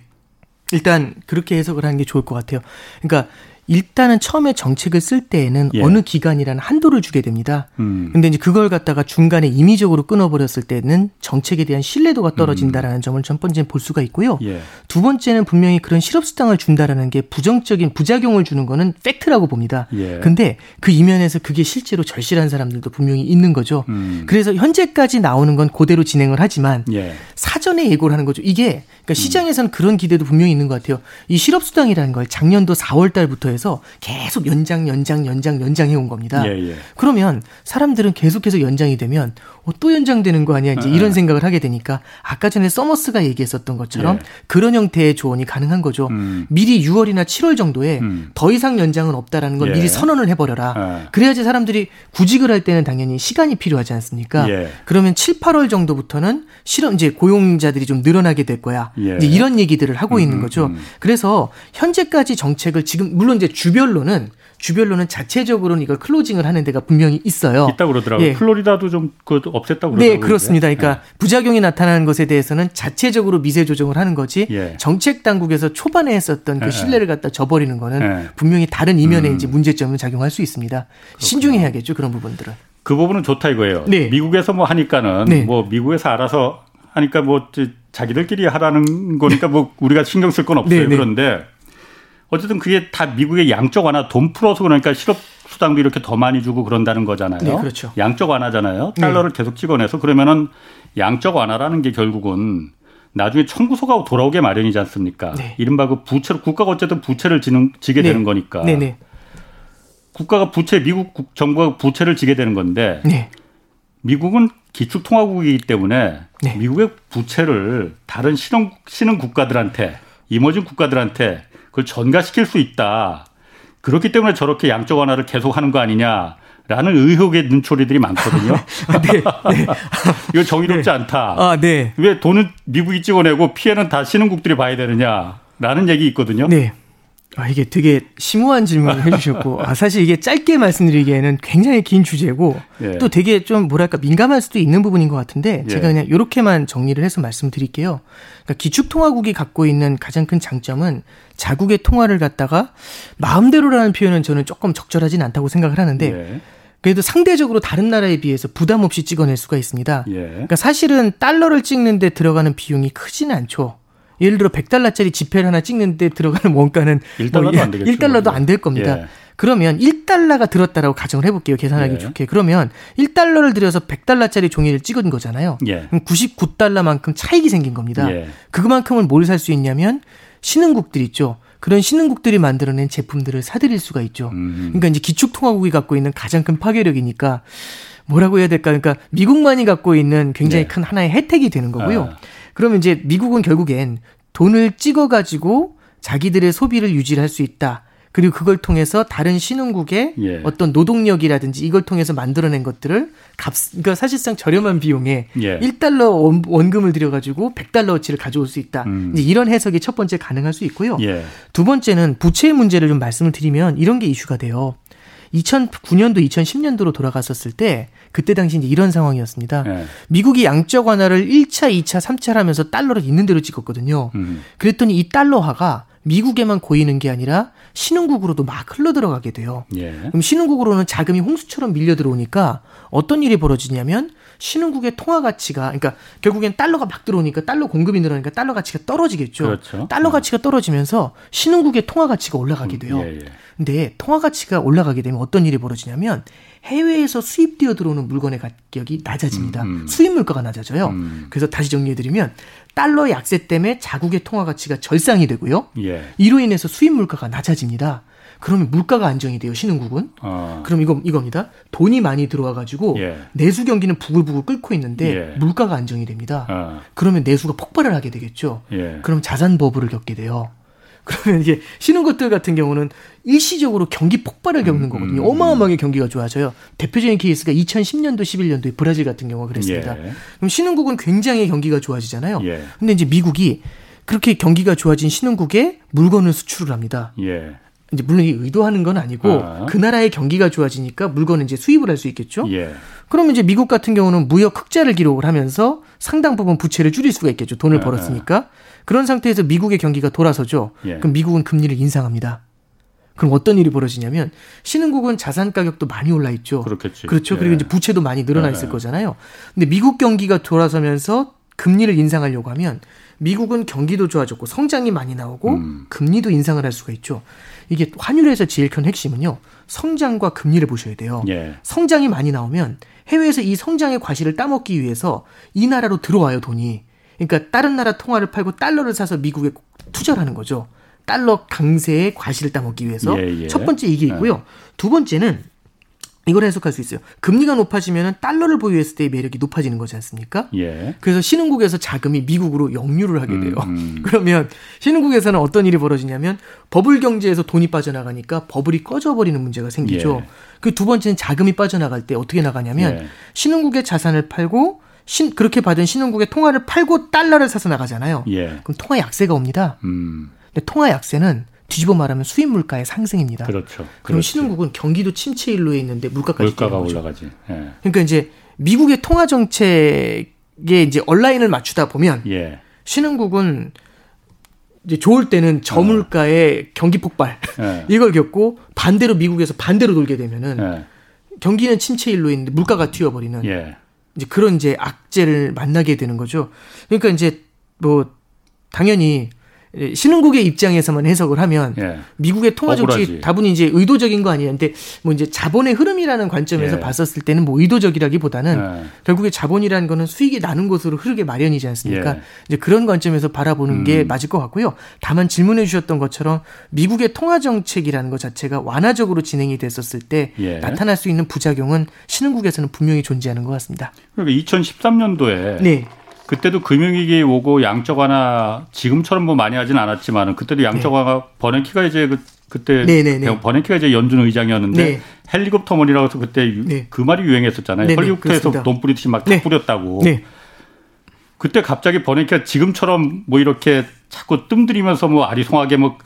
일단 그렇게 해석을 하는 게 좋을 것 같아요. 그러니까 일단은 처음에 정책을 쓸 때에는 예. 어느 기간이라는 한도를 주게 됩니다. 음. 근데 이제 그걸 갖다가 중간에 임의적으로 끊어버렸을 때는 정책에 대한 신뢰도가 떨어진다라는 음. 점을 첫 번째는 볼 수가 있고요. 예. 두 번째는 분명히 그런 실업수당을 준다라는 게 부정적인 부작용을 주는 거는 팩트라고 봅니다. 예. 근데 그 이면에서 그게 실제로 절실한 사람들도 분명히 있는 거죠. 음. 그래서 현재까지 나오는 건 그대로 진행을 하지만 예. 사전에 예고를 하는 거죠. 이게 그러니까 시장에서는 그런 기대도 분명히 있는 것 같아요. 이 실업수당이라는 걸 작년도 4월 달부터 해서 계속 연장, 연장, 연장, 연장해 온 겁니다. 예, 예. 그러면 사람들은 계속해서 연장이 되면 어, 또 연장되는 거 아니야? 이제 아, 이런 아. 생각을 하게 되니까 아까 전에 서머스가 얘기했었던 것처럼 예. 그런 형태의 조언이 가능한 거죠. 음. 미리 6월이나 7월 정도에 음. 더 이상 연장은 없다라는 걸 예. 미리 선언을 해버려라. 아. 그래야지 사람들이 구직을 할 때는 당연히 시간이 필요하지 않습니까? 예. 그러면 7, 8월 정도부터는 실험 이제 고용자들이 좀 늘어나게 될 거야. 예. 이제 이런 얘기들을 하고 음, 있는 거죠. 음, 음. 그래서 현재까지 정책을 지금 물론 이제 주별로는 주별로는 자체적으로는 이걸 클로징을 하는 데가 분명히 있어요. 있다고 그러더라고요. 예. 플로리다도 좀 그 없앴다고 그러더라고요. 네, 그렇습니다. 그러니까 네. 부작용이 나타나는 것에 대해서는 자체적으로 미세 조정을 하는 거지 예. 정책 당국에서 초반에 했었던 그 예. 신뢰를 갖다 저버리는 거는 예. 분명히 다른 이면에 음. 이제 문제점을 작용할 수 있습니다. 그렇구나. 신중해야겠죠. 그런 부분들은. 그 부분은 좋다 이거예요. 네. 미국에서 뭐 하니까는 네. 뭐 미국에서 알아서 하니까 뭐 자기들끼리 하라는 거니까 뭐 우리가 신경 쓸 건 없어요. 네, 네. 그런데 어쨌든 그게 다 미국의 양적 완화 돈 풀어서 그러니까 실업 수당도 이렇게 더 많이 주고 그런다는 거잖아요. 네, 그렇죠. 양적 완화잖아요. 네. 달러를 네. 계속 찍어내서 그러면은 양적 완화라는 게 결국은 나중에 청구서가 돌아오게 마련이지 않습니까? 네. 이른바 그 부채를 국가가 어쨌든 부채를 지는 지게 네. 되는 거니까. 네, 네. 국가가 부채 미국 정부가 부채를 지게 되는 건데 네. 미국은 기축통화국이기 때문에 네. 미국의 부채를 다른 신흥 신흥 국가들한테 이머징 국가들한테 그걸 전가시킬 수 있다. 그렇기 때문에 저렇게 양적 완화를 계속하는 거 아니냐. 라는 의혹의 눈초리들이 많거든요. 네, 네. 이거 정의롭지 네. 않다. 아, 네. 왜 돈은 미국이 찍어내고 피해는 다 신흥국들이 봐야 되느냐 라는 얘기 있거든요. 네. 아, 이게 되게 심오한 질문을 해주셨고, 아, 사실 이게 짧게 말씀드리기에는 굉장히 긴 주제고, 예. 또 되게 좀 뭐랄까 민감할 수도 있는 부분인 것 같은데, 예. 제가 그냥 이렇게만 정리를 해서 말씀드릴게요. 그러니까 기축통화국이 갖고 있는 가장 큰 장점은 자국의 통화를 갖다가 마음대로라는 표현은 저는 조금 적절하진 않다고 생각을 하는데, 예. 그래도 상대적으로 다른 나라에 비해서 부담 없이 찍어낼 수가 있습니다. 예. 그러니까 사실은 달러를 찍는데 들어가는 비용이 크지는 않죠. 예를 들어 100달러짜리 지폐를 하나 찍는데 들어가는 원가는 1달러도 뭐 안 되겠죠. 1달러도 안 될 겁니다. 예. 그러면 1달러가 들었다라고 가정을 해볼게요. 계산하기 예. 좋게. 그러면 1달러를 들여서 100달러짜리 종이를 찍은 거잖아요. 예. 그럼 99달러만큼 차익이 생긴 겁니다. 예. 그만큼을 뭘살 수 있냐면 신흥국들 있죠. 그런 신흥국들이 만들어낸 제품들을 사들일 수가 있죠. 음. 그러니까 이제 기축통화국이 갖고 있는 가장 큰 파괴력이니까 뭐라고 해야 될까? 그러니까 미국만이 갖고 있는 굉장히 네. 큰 하나의 혜택이 되는 거고요. 아. 그러면 이제 미국은 결국엔 돈을 찍어가지고 자기들의 소비를 유지할 수 있다. 그리고 그걸 통해서 다른 신흥국의 예. 어떤 노동력이라든지 이걸 통해서 만들어낸 것들을 값, 그러니까 사실상 저렴한 비용에 예. 1달러 원, 금을 들여가지고 100달러어치를 가져올 수 있다. 음. 이제 이런 해석이 첫 번째 가능할 수 있고요. 예. 두 번째는 부채의 문제를 좀 말씀을 드리면 이런 게 이슈가 돼요. 2009년도, 2010년도로 돌아갔었을 때 그때 당시 이제 이런 상황이었습니다. 네. 미국이 양적 완화를 1차, 2차, 3차 하면서 달러를 있는 대로 찍었거든요. 음. 그랬더니 이 달러화가 미국에만 고이는 게 아니라 신흥국으로도 막 흘러 들어가게 돼요. 예. 그럼 신흥국으로는 자금이 홍수처럼 밀려 들어오니까 어떤 일이 벌어지냐면 신흥국의 통화 가치가 그러니까 결국엔 달러가 막 들어오니까 달러 공급이 늘어나니까 달러 가치가 떨어지겠죠. 그렇죠. 달러 음. 가치가 떨어지면서 신흥국의 통화 가치가 올라가게 음, 돼요. 음, 예, 예. 근데 통화 가치가 올라가게 되면 어떤 일이 벌어지냐면 해외에서 수입되어 들어오는 물건의 가격이 낮아집니다. 음, 음. 수입 물가가 낮아져요. 음. 그래서 다시 정리해드리면 달러 약세 때문에 자국의 통화 가치가 절상이 되고요. 예. 이로 인해서 수입 물가가 낮아집니다. 그러면 물가가 안정이 돼요 신흥국은. 어. 그럼 이거 이겁니다. 돈이 많이 들어와 가지고 예. 내수 경기는 부글부글 끓고 있는데 예. 물가가 안정이 됩니다. 어. 그러면 내수가 폭발을 하게 되겠죠. 예. 그럼 자산 버블을 겪게 돼요. 그러면 이게 쉬는 것들 같은 경우는 일시적으로 경기 폭발을 겪는 음, 거거든요. 음, 음. 어마어마하게 경기가 좋아져요. 대표적인 케이스가 2010년도, 11년도에 브라질 같은 경우가 그랬습니다. 예. 그럼 신흥국은 굉장히 경기가 좋아지잖아요. 예. 근데 이제 미국이 그렇게 경기가 좋아진 신흥국에 물건을 수출을 합니다. 예. 이제 물론 이 의도하는 건 아니고 아. 그 나라의 경기가 좋아지니까 물건을 이제 수입을 할 수 있겠죠. 예. 그러면 이제 미국 같은 경우는 무역 흑자를 기록을 하면서 상당 부분 부채를 줄일 수가 있겠죠. 돈을 아. 벌었으니까. 그런 상태에서 미국의 경기가 돌아서죠. 예. 그럼 미국은 금리를 인상합니다. 그럼 어떤 일이 벌어지냐면 신흥국은 자산 가격도 많이 올라 있죠. 그렇겠지. 그렇죠. 예. 그리고 이제 부채도 많이 늘어나 예. 있을 거잖아요. 근데 미국 경기가 돌아서면서 금리를 인상하려고 하면 미국은 경기도 좋아졌고 성장이 많이 나오고 음. 금리도 인상을 할 수가 있죠. 이게 환율에서 제일 큰 핵심은요. 성장과 금리를 보셔야 돼요. 예. 성장이 많이 나오면 해외에서 이 성장의 과실을 따먹기 위해서 이 나라로 들어와요, 돈이. 그러니까 다른 나라 통화를 팔고 달러를 사서 미국에 투자를 하는 거죠. 달러 강세의 과실을 따먹기 위해서 예, 예. 첫 번째 이게 있고요. 네. 두 번째는 이걸 해석할 수 있어요. 금리가 높아지면 달러를 보유했을 때의 매력이 높아지는 거지 않습니까? 예. 그래서 신흥국에서 자금이 미국으로 역류를 하게 돼요. 음, 음. 그러면 신흥국에서는 어떤 일이 벌어지냐면 버블 경제에서 돈이 빠져나가니까 버블이 꺼져버리는 문제가 생기죠. 예. 그두 번째는 자금이 빠져나갈 때 어떻게 나가냐면 예. 신흥국의 자산을 팔고 신, 그렇게 받은 신흥국의 통화를 팔고 달러를 사서 나가잖아요. 예. 그럼 통화 약세가 옵니다. 음. 근데 통화 약세는 뒤집어 말하면 수입 물가의 상승입니다. 그렇죠. 그럼 신흥국은 경기도 침체 일로에 있는데 물가까지 물가가 올라가지. 예. 그러니까 이제 미국의 통화 정책에 이제 얼라인을 맞추다 보면 예. 신흥국은 이제 좋을 때는 저물가의 어. 경기 폭발 예. 이걸 겪고 반대로 미국에서 반대로 돌게 되면은 예. 경기는 침체 일로에 있는데 물가가 튀어버리는 예. 이제 그런 이제 악재를 만나게 되는 거죠. 그러니까 이제 뭐 당연히 신흥국의 입장에서만 해석을 하면 예. 미국의 통화 정책이 다분히 이제 의도적인 거 아니에요. 근데 뭐 이제 자본의 흐름이라는 관점에서 예. 봤었을 때는 뭐 의도적이라기보다는 예. 결국에 자본이라는 거는 수익이 나는 곳으로 흐르게 마련이지 않습니까? 예. 이제 그런 관점에서 바라보는 음. 게 맞을 것 같고요. 다만 질문해 주셨던 것처럼 미국의 통화 정책이라는 것 자체가 완화적으로 진행이 됐었을 때 예. 나타날 수 있는 부작용은 신흥국에서는 분명히 존재하는 것 같습니다. 그러니까 2013년도에 네. 그때도 금융위기 오고 양적 완화 지금처럼 뭐 많이 하진 않았지만은 그때도 양적 완화 네. 버냉키가 이제 그 그때 네네네. 네, 네. 버냉키가 이제 연준 의장이었는데 네. 헬리콥터 머니라고 해서 그때 네. 그 말이 유행했었잖아요. 네네. 헐리우드에서 돈 뿌리듯이 막 다 뿌렸다고. 그때 갑자기 버냉키가 지금처럼 뭐 이렇게 자꾸 뜸들이면서 뭐 아리송하게 뭐,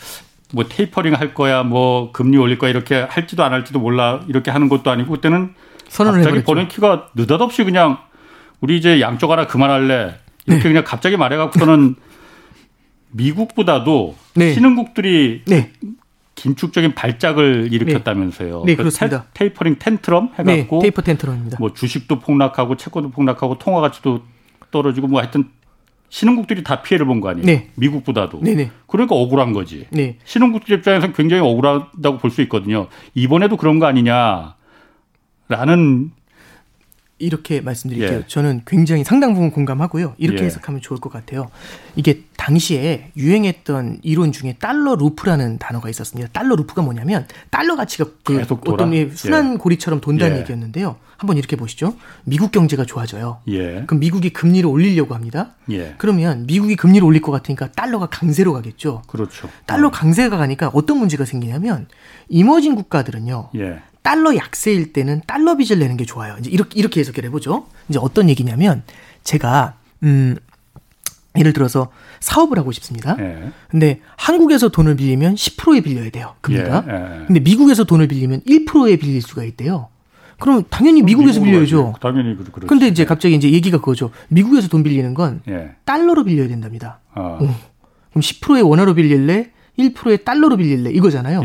뭐 테이퍼링 할 거야 뭐 금리 올릴 거야 이렇게 할지도 안 할지도 몰라 이렇게 하는 것도 아니고 그때는 갑자기 버냉키가 느닷없이 그냥 우리 이제 양쪽 하나 그만할래. 이렇게 네. 그냥 갑자기 말해갖고는 미국보다도 네. 신흥국들이 네. 긴축적인 발작을 일으켰다면서요. 네, 네그 그렇습니다. 테, 이퍼링 텐트럼 해갖고 테이퍼 텐트럼입니다. 뭐 주식도 폭락하고 채권도 폭락하고 통화 가치도 떨어지고 뭐 하여튼 신흥국들이 다 피해를 본 거 아니에요? 네. 미국보다도. 네네. 그러니까 억울한 거지. 네. 신흥국들 입장에서는 굉장히 억울하다고 볼 수 있거든요. 이번에도 그런 거 아니냐라는 이렇게 말씀드릴게요. 예. 저는 굉장히 상당 부분 공감하고요. 이렇게 예. 해석하면 좋을 것 같아요. 이게 당시에 유행했던 이론 중에 달러 루프라는 단어가 있었습니다. 달러 루프가 뭐냐면 달러 가치가 그 어떤 예. 순환 고리처럼 돈다는 예. 얘기였는데요. 한번 이렇게 보시죠. 미국 경제가 좋아져요. 예. 그럼 미국이 금리를 올리려고 합니다. 예. 그러면 미국이 금리를 올릴 것 같으니까 달러가 강세로 가겠죠. 그렇죠. 달러 어. 강세가 가니까 어떤 문제가 생기냐면 이머진 국가들은요. 달러 약세일 때는 달러 빚을 내는 게 좋아요. 이제 이렇게 이렇게 해석을 해보죠. 이제 어떤 얘기냐면 제가 음 예를 들어서 사업을 하고 싶습니다. 예. 근데 한국에서 돈을 빌리면 10%에 빌려야 돼요. 금리가. 예, 예. 근데 미국에서 돈을 빌리면 1%에 빌릴 수가 있대요. 그럼 당연히 미국에서 빌려야죠. 당연히 그렇죠. 근데 이제 갑자기 이제 얘기가 그거죠. 미국에서 돈 빌리는 건 예. 달러로 빌려야 된답니다. 아. 어. 그럼 10%에 원화로 빌릴래? 1%에 달러로 빌릴래? 이거잖아요.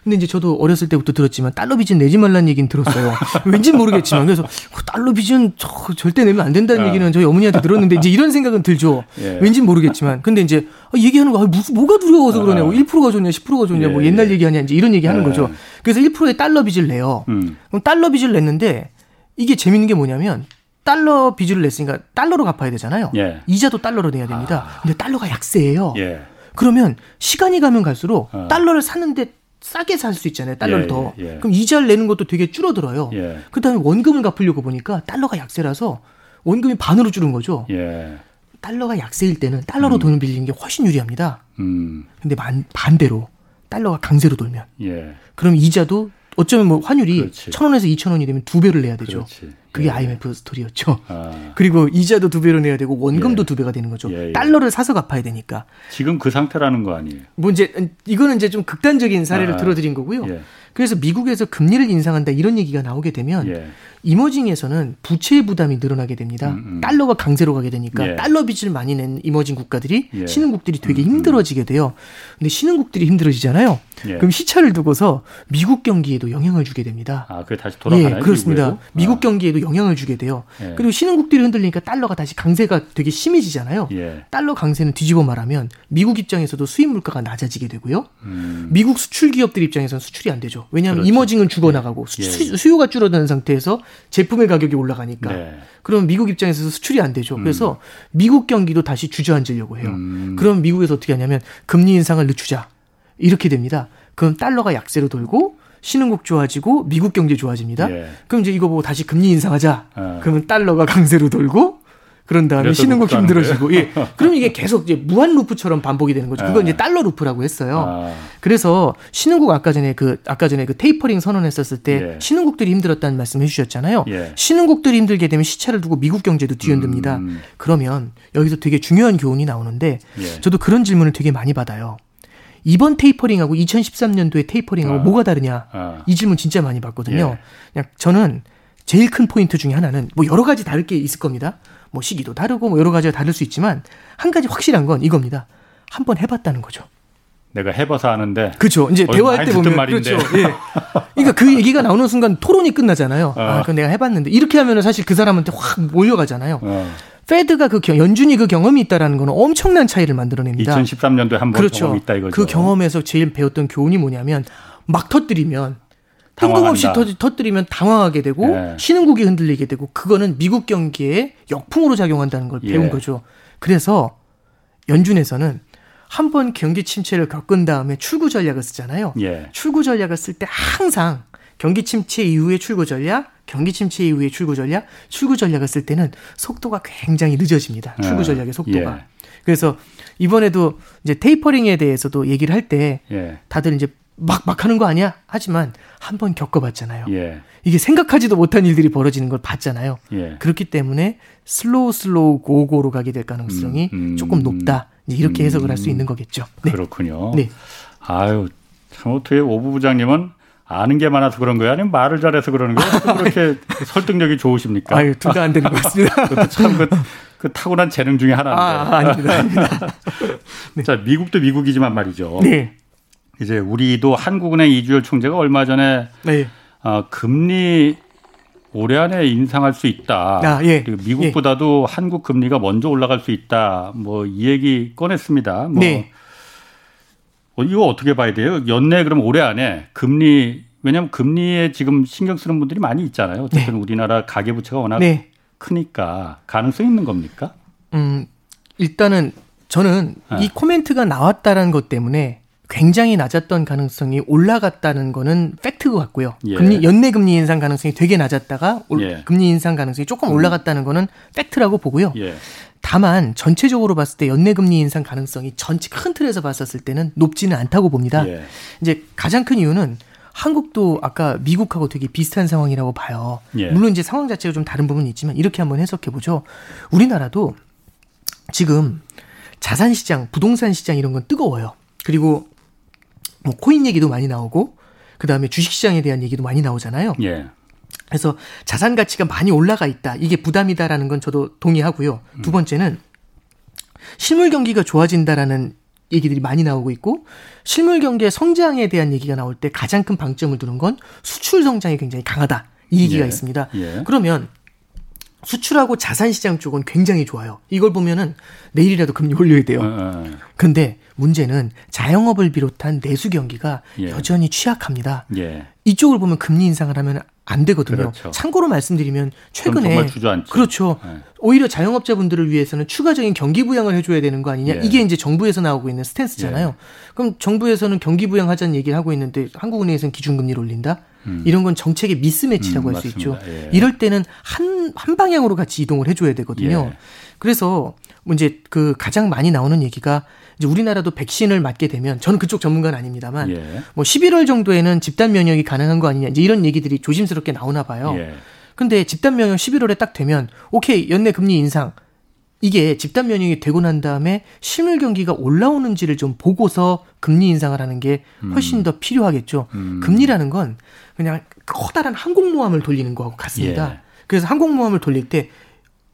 예. 근데 이제 저도 어렸을 때부터 들었지만 달러 빚은 내지 말라는 얘기는 들었어요. 왠지 모르겠지만 그래서 그 달러 빚은 저 절대 내면 안 된다는 아. 얘기는 저희 어머니한테 들었는데 이제 이런 생각은 들죠. 예. 왠지 모르겠지만 근데 이제 아, 얘기하는 거 아, 무슨 뭐가 두려워서 그러냐고 아. 1%가 좋냐 10%가 좋냐 뭐 예. 뭐 옛날 얘기하냐 이제 이런 얘기하는 예. 거죠. 그래서 1%의 달러 빚을 내요. 음. 그럼 달러 빚을 냈는데 이게 재밌는 게 뭐냐면 달러 빚을 냈으니까 달러로 갚아야 되잖아요. 예. 이자도 달러로 내야 됩니다. 아. 근데 달러가 약세예요. 예. 그러면 시간이 가면 갈수록 어. 달러를 사는데 싸게 살 수 있잖아요. 달러를 예, 더. 예, 예. 그럼 이자를 내는 것도 되게 줄어들어요. 예. 그다음에 원금을 갚으려고 보니까 달러가 약세라서 원금이 반으로 줄은 거죠. 예. 달러가 약세일 때는 달러로 음. 돈을 빌리는 게 훨씬 유리합니다. 음. 근데 반, 반대로 달러가 강세로 돌면 예. 그럼 이자도 어쩌면 뭐 환율이 천 원에서 이천 원이 되면 두 배를 내야 되죠. 그렇지. 그게 예. IMF 스토리였죠. 아. 그리고 이자도 두 배로 내야 되고 원금도 예. 두 배가 되는 거죠. 예, 예. 달러를 사서 갚아야 되니까. 지금 그 상태라는 거 아니에요? 뭐 이제 이거는 이제 좀 극단적인 사례를 아. 들어드린 거고요. 예. 그래서 미국에서 금리를 인상한다 이런 얘기가 나오게 되면 예. 이머징에서는 부채 부담이 늘어나게 됩니다. 음, 음. 달러가 강세로 가게 되니까 예. 달러 빚을 많이 낸 이머징 국가들이 예. 신흥국들이 되게 음, 음. 힘들어지게 돼요. 근데 신흥국들이 힘들어지잖아요. 예. 그럼 시차를 두고서 미국 경기에도 영향을 주게 됩니다. 아, 그게 다시 돌아가나요? 예, 그렇습니다. 미국에도? 미국 아. 경기에도 영향을 주게 돼요. 예. 그리고 신흥국들이 흔들리니까 달러가 다시 강세가 되게 심해지잖아요. 예. 달러 강세는 뒤집어 말하면 미국 입장에서도 수입 물가가 낮아지게 되고요. 음. 미국 수출 기업들 입장에서는 수출이 안 되죠. 왜냐하면 그렇지. 이머징은 죽어나가고 수, 수요가 줄어드는 상태에서 제품의 가격이 올라가니까. 네. 그럼 미국 입장에서 수출이 안 되죠. 그래서 음. 미국 경기도 다시 주저앉으려고 해요. 음. 그럼 미국에서 어떻게 하냐면 금리 인상을 늦추자. 이렇게 됩니다. 그럼 달러가 약세로 돌고 신흥국 좋아지고 미국 경제 좋아집니다. 예. 그럼 이제 이거 보고 다시 금리 인상하자. 어. 그러면 달러가 강세로 돌고 그런 다음에 신흥국 힘들어지고 예. 그럼 이게 계속 이제 무한 루프처럼 반복이 되는 거죠. 그건 아. 이제 달러 루프라고 했어요. 아. 그래서 신흥국 아까 전에 그 아까 전에 그 테이퍼링 선언했었을 때 예. 신흥국들이 힘들었다는 말씀 해 주셨잖아요. 예. 신흥국들이 힘들게 되면 시차를 두고 미국 경제도 뒤흔듭니다. 음. 그러면 여기서 되게 중요한 교훈이 나오는데 예. 저도 그런 질문을 되게 많이 받아요. 이번 테이퍼링하고 2013년도에 테이퍼링하고 아. 뭐가 다르냐? 아. 이 질문 진짜 많이 받거든요. 예. 그냥 저는 제일 큰 포인트 중에 하나는 뭐 여러 가지 다를 게 있을 겁니다. 뭐 시기도 다르고 뭐 여러 가지가 다를 수 있지만 한 가지 확실한 건 이겁니다. 한 번 해봤다는 거죠. 내가 해봐서 아는데. 그렇죠. 이제 대화할 때 보면 말인데. 그렇죠. 예. 그러니까 그 얘기가 나오는 순간 토론이 끝나잖아요. 어. 아, 그 내가 해봤는데 이렇게 하면은 사실 그 사람한테 확 몰려가잖아요. 어. 페드가 그 연준이 그 경험이 있다라는 거는 엄청난 차이를 만들어냅니다. 2013년도에 한번 그렇죠. 경험이 있다 이거죠. 그 경험에서 제일 배웠던 교훈이 뭐냐면 막 터뜨리면 뜬금없이 터, 뜨리면 당황하게 되고 예. 신흥국이 흔들리게 되고 그거는 미국 경기에 역풍으로 작용한다는 걸 배운 예. 거죠. 그래서 연준에서는 한 번 경기 침체를 겪은 다음에 출구 전략을 쓰잖아요. 예. 출구 전략을 쓸 때 항상 경기 침체 이후의 출구 전략, 경기 침체 이후의 출구 전략, 출구 전략을 쓸 때는 속도가 굉장히 늦어집니다. 출구 예. 전략의 속도가. 예. 그래서 이번에도 이제 테이퍼링에 대해서도 얘기를 할때 예. 다들 이제 막, 막 하는 거 아니야? 하지만 한 번 겪어봤잖아요. 예. 이게 생각하지도 못한 일들이 벌어지는 걸 봤잖아요. 예. 그렇기 때문에 slow slow go go로 가게 될 가능성이 음, 음, 조금 높다. 이렇게 해석을 할 수 있는 거겠죠. 네. 그렇군요. 네. 아유, 참 어떻게 오 부부장님은 아는 게 많아서 그런 거예요? 아니면 말을 잘해서 그러는 거예요? 그렇게 설득력이 좋으십니까? 아유, 둘 다 안 되는 것 같습니다. 참 그, 그, 타고난 재능 중에 하나인데. 아, 아닙니다. 아닙니다. 네. 자, 미국도 미국이지만 말이죠. 네. 이제 우리도 한국은행 이주열 총재가 얼마 전에 네. 어, 금리 올해 안에 인상할 수 있다. 아, 예. 그리고 미국보다도 예. 한국 금리가 먼저 올라갈 수 있다. 뭐 이 얘기 꺼냈습니다. 뭐 네. 어, 이거 어떻게 봐야 돼요? 연내 그럼 올해 안에 금리 왜냐하면 금리에 지금 신경 쓰는 분들이 많이 있잖아요. 어쨌든 네. 우리나라 가계 부채가 워낙 네. 크니까 가능성 있는 겁니까? 음 일단은 저는 네. 이 코멘트가 나왔다는 것 때문에 굉장히 낮았던 가능성이 올라갔다는 거는 팩트인 것 같고요. 예. 금리 연내 금리 인상 가능성이 되게 낮았다가 예. 금리 인상 가능성이 조금 음. 올라갔다는 거는 팩트라고 보고요. 예. 다만 전체적으로 봤을 때 연내 금리 인상 가능성이 전체 큰 틀에서 봤었을 때는 높지는 않다고 봅니다. 예. 이제 가장 큰 이유는 한국도 아까 미국하고 되게 비슷한 상황이라고 봐요. 예. 물론 이제 상황 자체가 좀 다른 부분이 있지만 이렇게 한번 해석해 보죠. 우리나라도 지금 자산 시장, 부동산 시장 이런 건 뜨거워요. 그리고 뭐 코인 얘기도 많이 나오고 그다음에 주식 시장에 대한 얘기도 많이 나오잖아요. 예. 그래서 자산 가치가 많이 올라가 있다. 이게 부담이다라는 건 저도 동의하고요. 두 음. 번째는 실물 경기가 좋아진다라는 얘기들이 많이 나오고 있고 실물 경기의 성장에 대한 얘기가 나올 때 가장 큰 방점을 두는 건 수출 성장이 굉장히 강하다. 이 얘기가 예. 있습니다. 예. 그러면 수출하고 자산 시장 쪽은 굉장히 좋아요. 이걸 보면은 내일이라도 금리 올려야 돼요. 어, 어. 근데 문제는 자영업을 비롯한 내수 경기가 예. 여전히 취약합니다. 예. 이쪽을 보면 금리 인상을 하면 안 되거든요. 그렇죠. 참고로 말씀드리면 최근에 그렇죠. 네. 오히려 자영업자분들을 위해서는 추가적인 경기 부양을 해줘야 되는 거 아니냐. 예. 이게 이제 정부에서 나오고 있는 스탠스잖아요. 예. 그럼 정부에서는 경기 부양하자는 얘기를 하고 있는데 한국은행에서는 기준금리를 올린다. 음. 이런 건 정책의 미스매치라고 음, 할수 있죠. 예. 이럴 때는 한, 한 방향으로 같이 이동을 해줘야 되거든요. 예. 그래서 뭐 이제 그 가장 많이 나오는 얘기가 이제 우리나라도 백신을 맞게 되면 저는 그쪽 전문가는 아닙니다만 예. 뭐 11월 정도에는 집단 면역이 가능한 거 아니냐 이제 이런 얘기들이 조심스럽게 나오나 봐요. 예. 근데 집단 면역 11월에 딱 되면 오케이 연내 금리 인상 이게 집단 면역이 되고 난 다음에 실물 경기가 올라오는지를 좀 보고서 금리 인상을 하는 게 훨씬 음. 더 필요하겠죠. 음. 금리라는 건 그냥 커다란 항공모함을 돌리는 거하고 같습니다. 예. 그래서 항공모함을 돌릴 때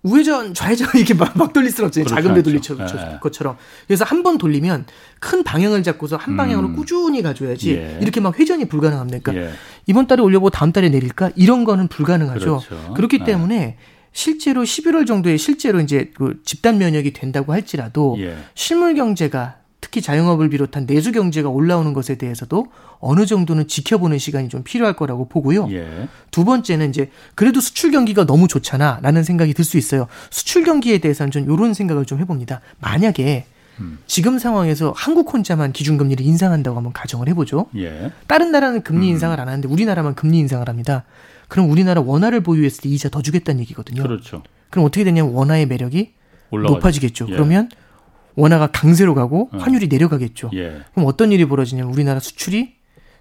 우회전 좌회전 이렇게 막, 막 돌릴 수는 없잖아요. 작은 배 돌릴 네. 것처럼. 그래서 한 번 돌리면 큰 방향을 잡고서 한 방향으로 음. 꾸준히 가줘야지 예. 이렇게 막 회전이 불가능합니까? 예. 이번 달에 올려보고 다음 달에 내릴까? 이런 거는 불가능하죠. 그렇죠. 그렇기 네. 때문에 실제로 11월 정도에 실제로 이제 그 집단 면역이 된다고 할지라도 예. 실물 경제가 특히 자영업을 비롯한 내수 경제가 올라오는 것에 대해서도 어느 정도는 지켜보는 시간이 좀 필요할 거라고 보고요. 예. 두 번째는 이제 그래도 수출 경기가 너무 좋잖아라는 생각이 들 수 있어요. 수출 경기에 대해서는 좀 이런 생각을 좀 해봅니다. 만약에 음. 지금 상황에서 한국 혼자만 기준금리를 인상한다고 한번 가정을 해보죠. 예. 다른 나라는 금리 음. 인상을 안 하는데 우리나라만 금리 인상을 합니다. 그럼 우리나라 원화를 보유했을 때 이자 더 주겠다는 얘기거든요. 그렇죠. 그럼 어떻게 되냐면 원화의 매력이 올라가죠. 높아지겠죠. 예. 그러면 원화가 강세로 가고 어. 환율이 내려가겠죠. 예. 그럼 어떤 일이 벌어지냐면 우리나라 수출이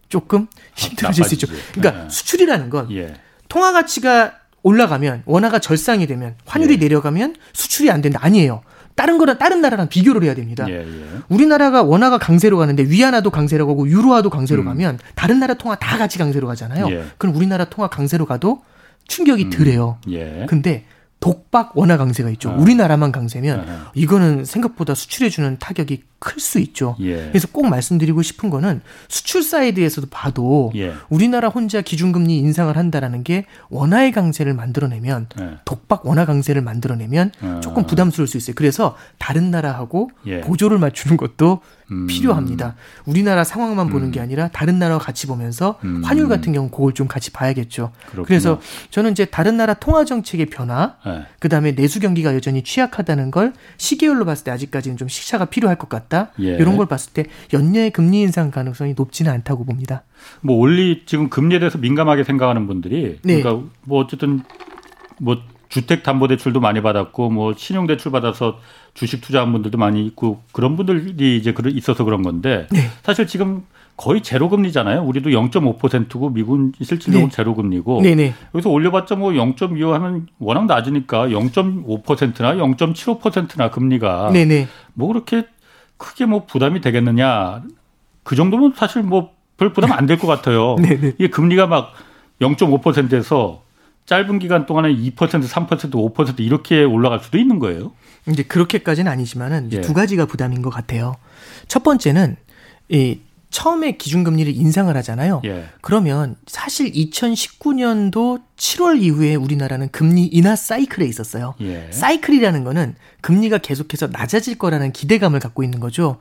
조금 힘들어질 수 있죠. 그러니까 예. 수출이라는 건 예. 통화 가치가 올라가면 원화가 절상이 되면 환율이 예. 내려가면 수출이 안 된다 아니에요. 다른 거랑 다른 나라랑 비교를 해야 됩니다. 예, 예. 우리나라가 원화가 강세로 가는데 위안화도 강세로 가고 유로화도 강세로 음. 가면 다른 나라 통화 다 같이 강세로 가잖아요. 예. 그럼 우리나라 통화 강세로 가도 충격이 음. 덜해요. 예. 근데 독박 원화 강세가 있죠. 아. 우리나라만 강세면 아. 이거는 생각보다 수출에 주는 타격이 클 수 있죠. 예. 그래서 꼭 말씀드리고 싶은 거는 수출 사이드에서도 봐도 예. 우리나라 혼자 기준금리 인상을 한다라는 게 원화의 강세를 만들어내면 예. 독박 원화 강세를 만들어내면 아. 조금 부담스러울 수 있어요. 그래서 다른 나라하고 예. 보조를 맞추는 것도 음. 필요합니다. 우리나라 상황만 보는 음. 게 아니라 다른 나라와 같이 보면서 음. 환율 같은 경우 그걸 좀 같이 봐야겠죠. 그렇구나. 그래서 저는 이제 다른 나라 통화 정책의 변화, 네. 그다음에 내수 경기가 여전히 취약하다는 걸 시계열로 봤을 때 아직까지는 좀 시차가 필요할 것 같다. 예. 이런 걸 봤을 때 연내 금리 인상 가능성이 높지는 않다고 봅니다. 뭐 원리 지금 금리에 대해서 민감하게 생각하는 분들이 네. 그러니까 뭐 어쨌든 뭐 주택 담보 대출도 많이 받았고 뭐 신용 대출 받아서 주식 투자한 분들도 많이 있고 그런 분들이 이제 있어서 그런 건데 네. 사실 지금 거의 제로 금리잖아요. 우리도 0.5%고 미국은 실질적으로 네. 제로 금리고 네네. 여기서 올려봤자 뭐 0.25 하면 워낙 낮으니까 0.5%나 0.75%나 금리가 네네. 뭐 그렇게 크게 뭐 부담이 되겠느냐 그 정도면 사실 뭐 별 부담 안 될 것 같아요. 네네. 이게 금리가 막 0.5%에서 짧은 기간 동안에 2%, 3%, 5% 이렇게 올라갈 수도 있는 거예요. 이제 그렇게까지는 아니지만은 예. 두 가지가 부담인 것 같아요. 첫 번째는 이 처음에 기준금리를 인상을 하잖아요. 예. 그러면 사실 2019년도 7월 이후에 우리나라는 금리 인하 사이클에 있었어요. 예. 사이클이라는 거는 금리가 계속해서 낮아질 거라는 기대감을 갖고 있는 거죠.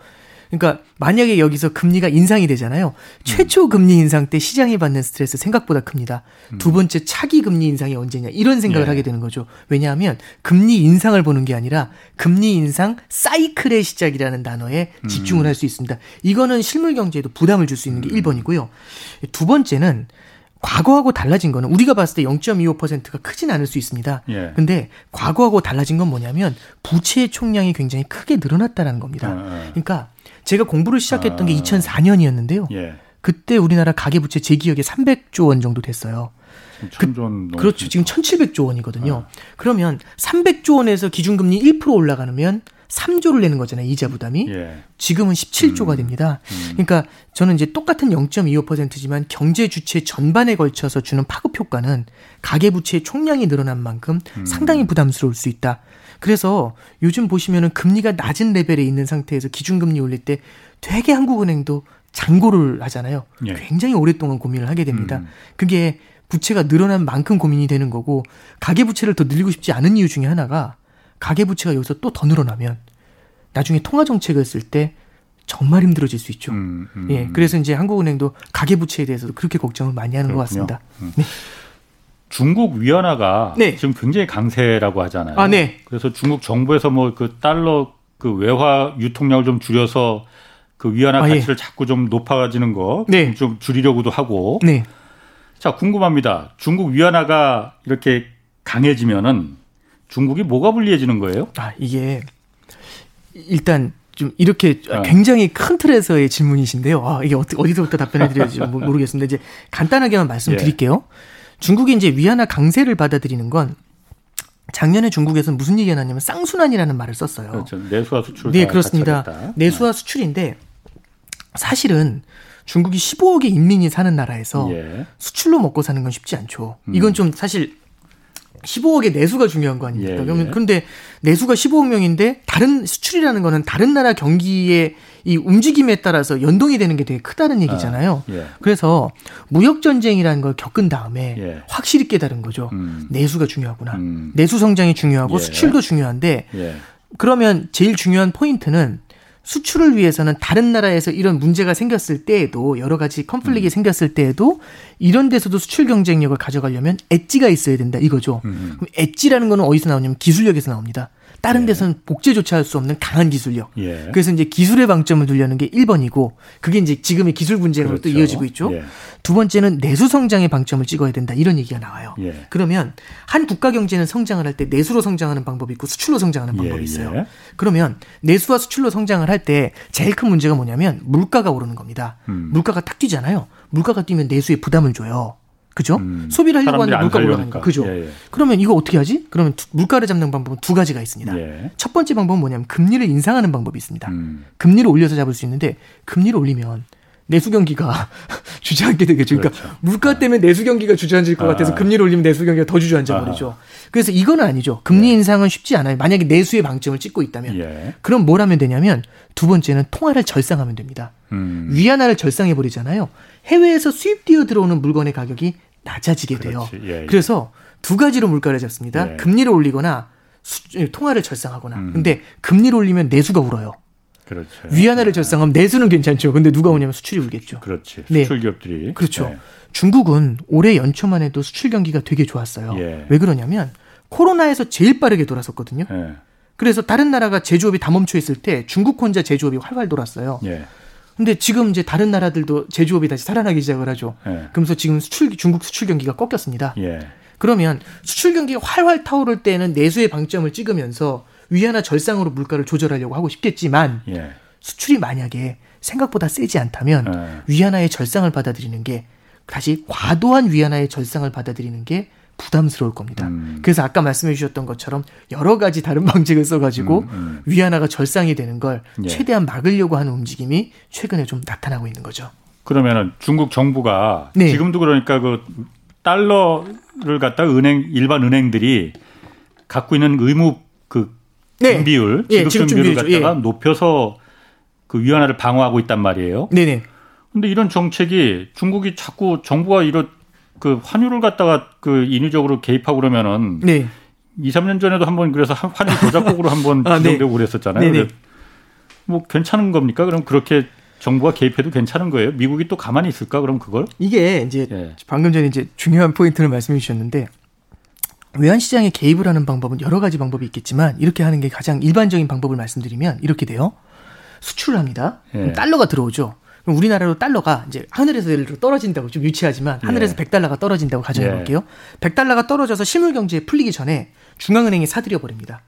그러니까 만약에 여기서 금리가 인상이 되잖아요. 최초 금리 인상 때 시장이 받는 스트레스 생각보다 큽니다. 음. 두 번째 차기 금리 인상이 언제냐 이런 생각을 예. 하게 되는 거죠. 왜냐하면 금리 인상을 보는 게 아니라 금리 인상 사이클의 시작이라는 단어에 음. 집중을 할 수 있습니다. 이거는 실물 경제에도 부담을 줄 수 있는 게 1번이고요. 음. 두 번째는 과거하고 달라진 거는 우리가 봤을 때 0.25%가 크진 않을 수 있습니다. 예. 근데 과거하고 달라진 건 뭐냐면 부채의 총량이 굉장히 크게 늘어났다는 겁니다. 아, 아. 그러니까 제가 공부를 시작했던 아. 게 2004년이었는데요. 예. 그때 우리나라 가계부채 제 기억에 300조 원 정도 됐어요. 그, 그렇죠. 지금 1,700조 원이거든요. 아. 그러면 300조 원에서 기준금리 1% 올라가면 3조를 내는 거잖아요. 이자 부담이. 예. 지금은 17조가 음. 됩니다. 음. 그러니까 저는 이제 똑같은 0.25%지만 경제 주체 전반에 걸쳐서 주는 파급 효과는 가계 부채의 총량이 늘어난 만큼 음. 상당히 부담스러울 수 있다. 그래서 요즘 보시면은 금리가 낮은 레벨에 있는 상태에서 기준금리 올릴 때 되게 한국은행도 잔고를 하잖아요. 예. 굉장히 오랫동안 고민을 하게 됩니다. 음. 그게 부채가 늘어난 만큼 고민이 되는 거고 가계 부채를 더 늘리고 싶지 않은 이유 중에 하나가 가계 부채가 여기서 또 더 늘어나면 나중에 통화 정책을 쓸 때 정말 힘들어질 수 있죠. 음, 음, 예, 그래서 이제 한국은행도 가계 부채에 대해서도 그렇게 걱정을 많이 하는 그렇군요. 것 같습니다. 음. 네. 중국 위안화가 네. 지금 굉장히 강세라고 하잖아요. 아, 네. 그래서 중국 정부에서 뭐 그 달러 그 외화 유통량을 좀 줄여서 그 위안화 아, 예. 가치를 예. 자꾸 좀 높아지는 거좀 네. 줄이려고도 하고. 네. 자, 궁금합니다. 중국 위안화가 이렇게 강해지면은 중국이 뭐가 불리해지는 거예요? 아, 이게 일단 좀 이렇게 어. 굉장히 큰 틀에서의 질문이신데요. 아, 이게 어디, 어디서부터 답변해 드려야 될지 모르겠습니다. 이제 간단하게만 말씀드릴게요. 예. 중국이 이제 위안화 강세를 받아들이는 건 작년에 중국에서는 무슨 얘기가 나냐면 쌍순환이라는 말을 썼어요. 그렇죠. 내수와 수출. 네, 그렇습니다. 내수와 네. 수출인데 사실은 중국이 15억의 인민이 사는 나라에서 예. 수출로 먹고 사는 건 쉽지 않죠. 이건 음. 좀 사실 15억의 내수가 중요한 거 아닙니까? 예, 그러면 예. 그런데 내수가 15억 명인데 다른 수출이라는 거는 다른 나라 경기의 이 움직임에 따라서 연동이 되는 게 되게 크다는 얘기잖아요. 아, 예. 그래서 무역 전쟁이라는 걸 겪은 다음에 예. 확실히 깨달은 거죠. 음. 내수가 중요하구나. 음. 내수 성장이 중요하고 예. 수출도 중요한데 예. 그러면 제일 중요한 포인트는 수출을 위해서는 다른 나라에서 이런 문제가 생겼을 때에도 여러 가지 컨플릭이 음. 생겼을 때에도 이런 데서도 수출 경쟁력을 가져가려면 엣지가 있어야 된다 이거죠. 음. 그럼 엣지라는 거는 어디서 나오냐면 기술력에서 나옵니다. 다른 예. 데서는 복제조차 할 수 없는 강한 기술력. 예. 그래서 이제 기술의 방점을 두려는 게 1번이고 그게 이제 지금의 기술 분쟁으로 그렇죠. 또 이어지고 있죠. 예. 두 번째는 내수 성장의 방점을 찍어야 된다. 이런 얘기가 나와요. 예. 그러면 한 국가 경제는 성장을 할 때 내수로 성장하는 방법이 있고 수출로 성장하는 방법이 예, 있어요. 예. 그러면 내수와 수출로 성장을 할 때 제일 큰 문제가 뭐냐면 물가가 오르는 겁니다. 음. 물가가 탁 뛰잖아요. 물가가 뛰면 내수에 부담을 줘요. 그죠? 음, 소비를 하려고 하는데 물가 올라가니까. 그죠? 예, 예. 그러면 이거 어떻게 하지? 그러면 두, 물가를 잡는 방법은 두 가지가 있습니다. 예. 첫 번째 방법은 뭐냐면 금리를 인상하는 방법이 있습니다. 음. 금리를 올려서 잡을 수 있는데 금리를 올리면 내수 경기가 주저앉게 되겠죠. 그러니까 그렇죠. 물가 때문에 내수 경기가 주저앉을 것 아. 같아서 금리를 올리면 내수 경기가 더 주저앉아 버리죠. 그래서 이거는 아니죠. 금리 예. 인상은 쉽지 않아요. 만약에 내수의 방점을 찍고 있다면. 예. 그럼 뭘 하면 되냐면 두 번째는 통화를 절상하면 됩니다. 음. 위안화를 절상해 버리잖아요. 해외에서 수입되어 들어오는 물건의 가격이 낮아지게 돼요. 예, 예. 그래서 두 가지로 물가를 잡습니다. 예. 금리를 올리거나 수, 통화를 절상하거나. 음. 근데 금리를 올리면 내수가 울어요. 그렇죠. 위안화를 절상하면 내수는 괜찮죠. 근데 누가 오냐면 수출이 울겠죠. 그렇지. 네. 수출 기업들이. 그렇죠. 네. 중국은 올해 연초만 해도 수출 경기가 되게 좋았어요. 예. 왜 그러냐면 코로나에서 제일 빠르게 돌아섰거든요. 예. 그래서 다른 나라가 제조업이 다 멈춰 있을 때 중국 혼자 제조업이 활활 돌았어요. 예. 근데 지금 이제 다른 나라들도 제조업이 다시 살아나기 시작을 하죠. 예. 그러면서 지금 수출 중국 수출 경기가 꺾였습니다. 예. 그러면 수출 경기가 활활 타오를 때는 내수의 방점을 찍으면서 위안화 절상으로 물가를 조절하려고 하고 싶겠지만 예. 수출이 만약에 생각보다 세지 않다면 예. 위안화의 절상을 받아들이는 게 다시 과도한 위안화의 절상을 받아들이는 게 부담스러울 겁니다. 음. 그래서 아까 말씀해 주셨던 것처럼 여러 가지 다른 방식을 써가지고 음, 음. 위안화가 절상이 되는 걸 예. 최대한 막으려고 하는 움직임이 최근에 좀 나타나고 있는 거죠. 그러면은 중국 정부가 네. 지금도 그러니까 그 달러를 갖다 은행 일반 은행들이 갖고 있는 의무 그 네. 비율 예, 지급 비율을 갖다가 예. 높여서 그 위안화를 방어하고 있단 말이에요. 네네. 근데 이런 정책이 중국이 자꾸 정부가 이런 그 환율을 갖다가 그 인위적으로 개입하고 그러면은 네. 2, 3년 전에도 한번 그래서 환율 조작국으로 한번 아, 지정되고 네. 그랬었잖아요. 네, 네. 뭐 괜찮은 겁니까? 그럼 그렇게 정부가 개입해도 괜찮은 거예요? 미국이 또 가만히 있을까? 그럼 그걸? 이게 이제 예. 방금 전에 이제 중요한 포인트를 말씀해 주셨는데 외환 시장에 개입을 하는 방법은 여러 가지 방법이 있겠지만 이렇게 하는 게 가장 일반적인 방법을 말씀드리면 이렇게 돼요. 수출을 합니다. 예. 달러가 들어오죠. 그럼 우리나라로 달러가 이제 하늘에서 예를 들어 떨어진다고 좀 유치하지만 하늘에서 예. 100달러가 떨어진다고 가정해 예. 볼게요. 예. 100달러가 떨어져서 실물 경제에 풀리기 전에 중앙은행이 사들여 버립니다.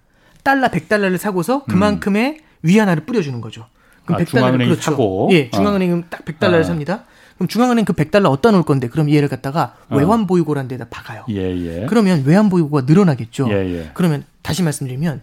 달러 100달러를 사고서 그만큼의 음. 위안화를 뿌려주는 거죠. 그럼 아, 100달러를 중앙은행이 그렇죠. 사고. 예, 중앙은행은 어. 딱 100달러를 어. 삽니다. 그럼 중앙은행 그 100달러 어디다 놓을 건데 그럼 얘를 갖다가 어. 외환 보유고라는 데다 박아요. 예, 예. 그러면 외환 보유고가 늘어나겠죠. 예, 예. 그러면 다시 말씀드리면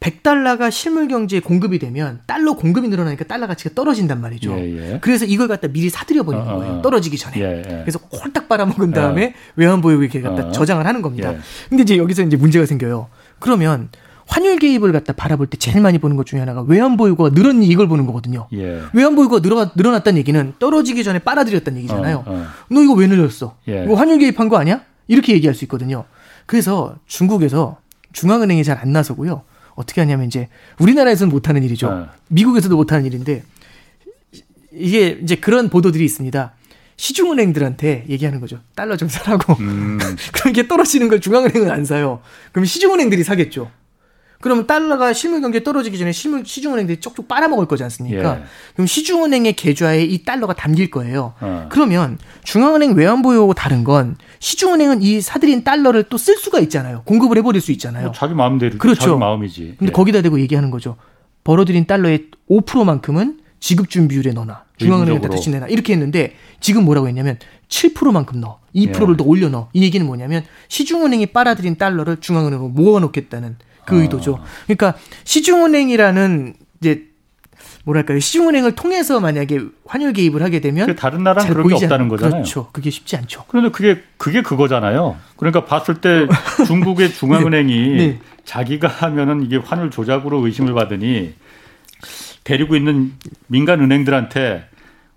100달러가 실물 경제에 공급이 되면 달러 공급이 늘어나니까 달러 가치가 떨어진단 말이죠. 예, 예. 그래서 이걸 갖다 미리 사들여 버리는 어, 어 거예요. 어. 떨어지기 전에. 예, 예, 그래서 홀딱 빨아먹은 다음에 어. 외환 보유고에 갖다 어. 저장을 하는 겁니다. 예. 근데 이제 여기서 이제 문제가 생겨요. 그러면 환율 개입을 갖다 바라볼 때 제일 많이 보는 것 중에 하나가 외환 보유고가 늘었니 이걸 보는 거거든요. 예. 외환 보유고가 늘어 늘어났다는 얘기는 떨어지기 전에 빨아들였다는 얘기잖아요. 어, 어. 너 이거 왜 늘렸어? 예. 이거 환율 개입한 거 아니야? 이렇게 얘기할 수 있거든요. 그래서 중국에서 중앙은행이 잘 안 나서고요. 어떻게 하냐면 이제 우리나라에서는 못하는 일이죠. 어. 미국에서도 못하는 일인데 이게 이제 그런 보도들이 있습니다. 시중은행들한테 얘기하는 거죠. 달러 좀 사라고. 음. 그럼 이게 떨어지는 걸 중앙은행은 안 사요. 그럼 시중은행들이 사겠죠. 그러면 달러가 실물 경제 떨어지기 전에 실물 시중은행들이 쪽쪽 빨아먹을 거지 않습니까? 예. 그럼 시중은행의 계좌에 이 달러가 담길 거예요. 어. 그러면 중앙은행 외환보유하고 다른 건 시중은행은 이 사들인 달러를 또 쓸 수가 있잖아요. 공급을 해버릴 수 있잖아요. 뭐 자기 마음대로 그렇죠. 자기 마음이지. 근데 예. 거기다 대고 얘기하는 거죠. 벌어들인 달러의 5%만큼은 지급 준비율에 넣어놔. 중앙은행한테 대신 내놔. 이렇게 했는데 지금 뭐라고 했냐면 7%만큼 넣어. 2%를 예. 더 올려 넣어. 이 얘기는 뭐냐면 시중은행이 빨아들인 달러를 중앙은행으로 모아놓겠다는 그 어. 의도죠. 그러니까 시중은행이라는 이제 뭐랄까요 시중은행을 통해서 만약에 환율 개입을 하게 되면 그 다른 나라는 그런 게 없다는 거잖아요. 그렇죠. 그게 쉽지 않죠. 그런데 그게 그게 그거잖아요. 그러니까 봤을 때 중국의 중앙은행이 네. 네. 자기가 하면은 이게 환율 조작으로 의심을 받으니 데리고 있는 민간 은행들한테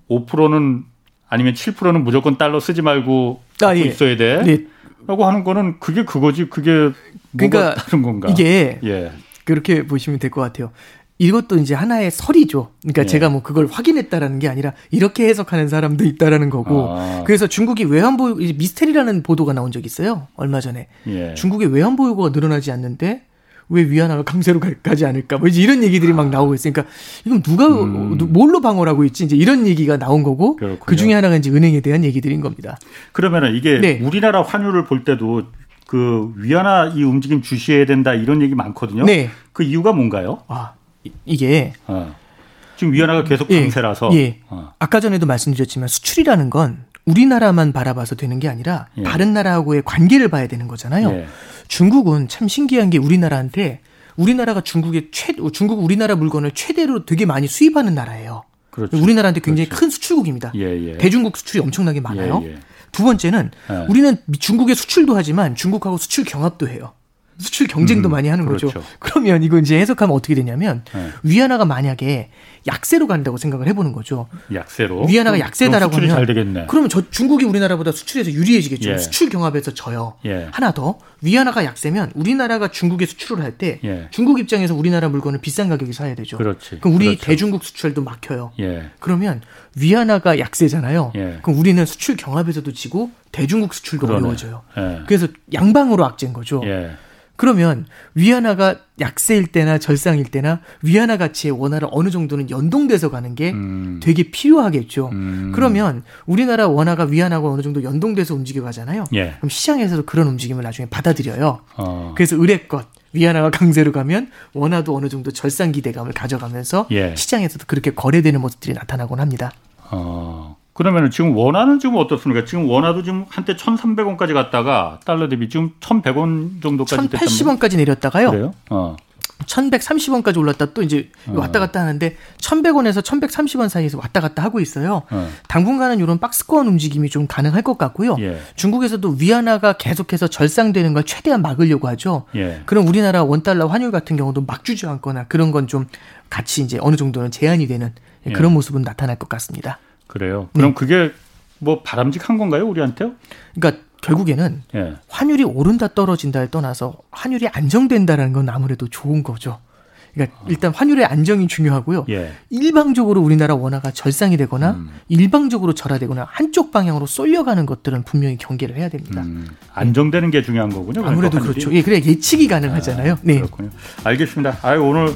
5%는 아니면 7%는 무조건 달러 쓰지 말고 아, 예. 있어야 돼. 네. 라고 하는 거는 그게 그거지. 그게 그러니까 다른 건가? 이게 예. 그렇게 보시면 될 것 같아요. 이것도 이제 하나의 설이죠. 그러니까 예. 제가 뭐 그걸 확인했다라는 게 아니라 이렇게 해석하는 사람도 있다라는 거고. 아. 그래서 중국이 외환보유 미스테리라는 보도가 나온 적이 있어요. 얼마 전에. 예. 중국의 외환보유고가 늘어나지 않는데 왜 위안화가 강세로 가지 않을까? 뭐 이제 이런 얘기들이 막 나오고 있으니까 이건 누가 음. 뭘로 방어를 하고 있지? 이제 이런 얘기가 나온 거고. 그 중에 하나가 이제 은행에 대한 얘기들인 겁니다. 그러면은 이게 네. 우리나라 환율을 볼 때도 그 위안화 이 움직임 주시해야 된다 이런 얘기 많거든요. 네. 그 이유가 뭔가요? 아 이게 어. 지금 위안화가 계속 예. 강세라서. 예. 예. 어. 아까 전에도 말씀드렸지만 수출이라는 건 우리나라만 바라봐서 되는 게 아니라 예. 다른 나라하고의 관계를 봐야 되는 거잖아요. 예. 중국은 참 신기한 게 우리나라한테 우리나라가 중국의 최 중국 우리나라 물건을 최대로 되게 많이 수입하는 나라예요. 그렇죠. 우리나라한테 굉장히 그렇죠. 큰 수출국입니다. 예, 예. 대중국 수출이 엄청나게 많아요. 두 번째는 예. 우리는 중국에 수출도 하지만 중국하고 수출 경합도 해요. 수출 경쟁도 음, 많이 하는 그렇죠. 거죠. 그러면 이거 이제 해석하면 어떻게 되냐면 네. 위안화가 만약에 약세로 간다고 생각을 해보는 거죠. 약세로 위안화가 약세다라고 하면 잘 되겠네. 그러면 저 중국이 우리나라보다 수출에서 유리해지겠죠. 예. 수출 경합에서 져요. 예. 하나 더 위안화가 약세면 우리나라가 중국에 수출을 할때 예. 중국 입장에서 우리나라 물건을 비싼 가격에 사야 되죠. 그렇지. 그럼 우리 그렇죠. 대중국 수출도 막혀요. 예. 그러면 위안화가 약세잖아요. 예. 그럼 우리는 수출 경합에서도 지고 대중국 수출도 그러네. 어려워져요. 예. 그래서 양방으로 악재인 거죠. 그러면 위안화가 약세일 때나 절상일 때나 위안화 가치의 원화를 어느 정도는 연동돼서 가는 게 음. 되게 필요하겠죠. 음. 그러면 우리나라 원화가 위안화가 어느 정도 연동돼서 움직여 가잖아요. 예. 그럼 시장에서도 그런 움직임을 나중에 받아들여요. 어. 그래서 의뢰껏 위안화가 강세로 가면 원화도 어느 정도 절상 기대감을 가져가면서 예. 시장에서도 그렇게 거래되는 모습들이 나타나곤 합니다. 어. 그러면 지금 원화는 지금 어떻습니까? 지금 원화도 지금 한때 1,300원까지 갔다가 달러 대비 지금 1,100원 정도까지 1,080원까지 내렸다가요. 그래요? 어. 1,130원까지 올랐다 또 이제 어. 왔다 갔다 하는데 1,100원에서 1,130원 사이에서 왔다 갔다 하고 있어요. 어. 당분간은 이런 박스권 움직임이 좀 가능할 것 같고요. 예. 중국에서도 위안화가 계속해서 절상되는 걸 최대한 막으려고 하죠. 예. 그럼 우리나라 원달러 환율 같은 경우도 막 주저앉거나 그런 건 좀 같이 이제 어느 정도는 제한이 되는 그런 예. 모습은 나타날 것 같습니다. 그래요. 그럼 네. 그게 뭐 바람직한 건가요, 우리한테요? 그러니까 결국에는 예. 환율이 오른다 떨어진다에 떠나서 환율이 안정된다라는 건 아무래도 좋은 거죠. 그러니까 일단 환율의 안정이 중요하고요. 예. 일방적으로 우리나라 원화가 절상이 되거나 음. 일방적으로 절하되거나 한쪽 방향으로 쏠려가는 것들은 분명히 경계를 해야 됩니다. 음. 안정되는 게 중요한 거군요. 그러니까 아무래도 그렇죠. 예, 그래 예측이 가능하잖아요. 아, 네. 그렇군요. 알겠습니다. 아 오늘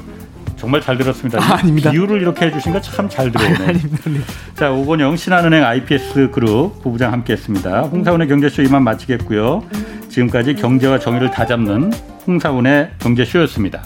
정말 잘 들었습니다. 아, 닙니다 비유를 이렇게 해주신 거 참 잘 들어오네요. 네. 자, 오건영 신한은행 IPS 그룹 부부장 함께했습니다. 홍사원의 경제쇼 이만 마치겠고요. 지금까지 경제와 정의를 다잡는 홍사원의 경제쇼였습니다.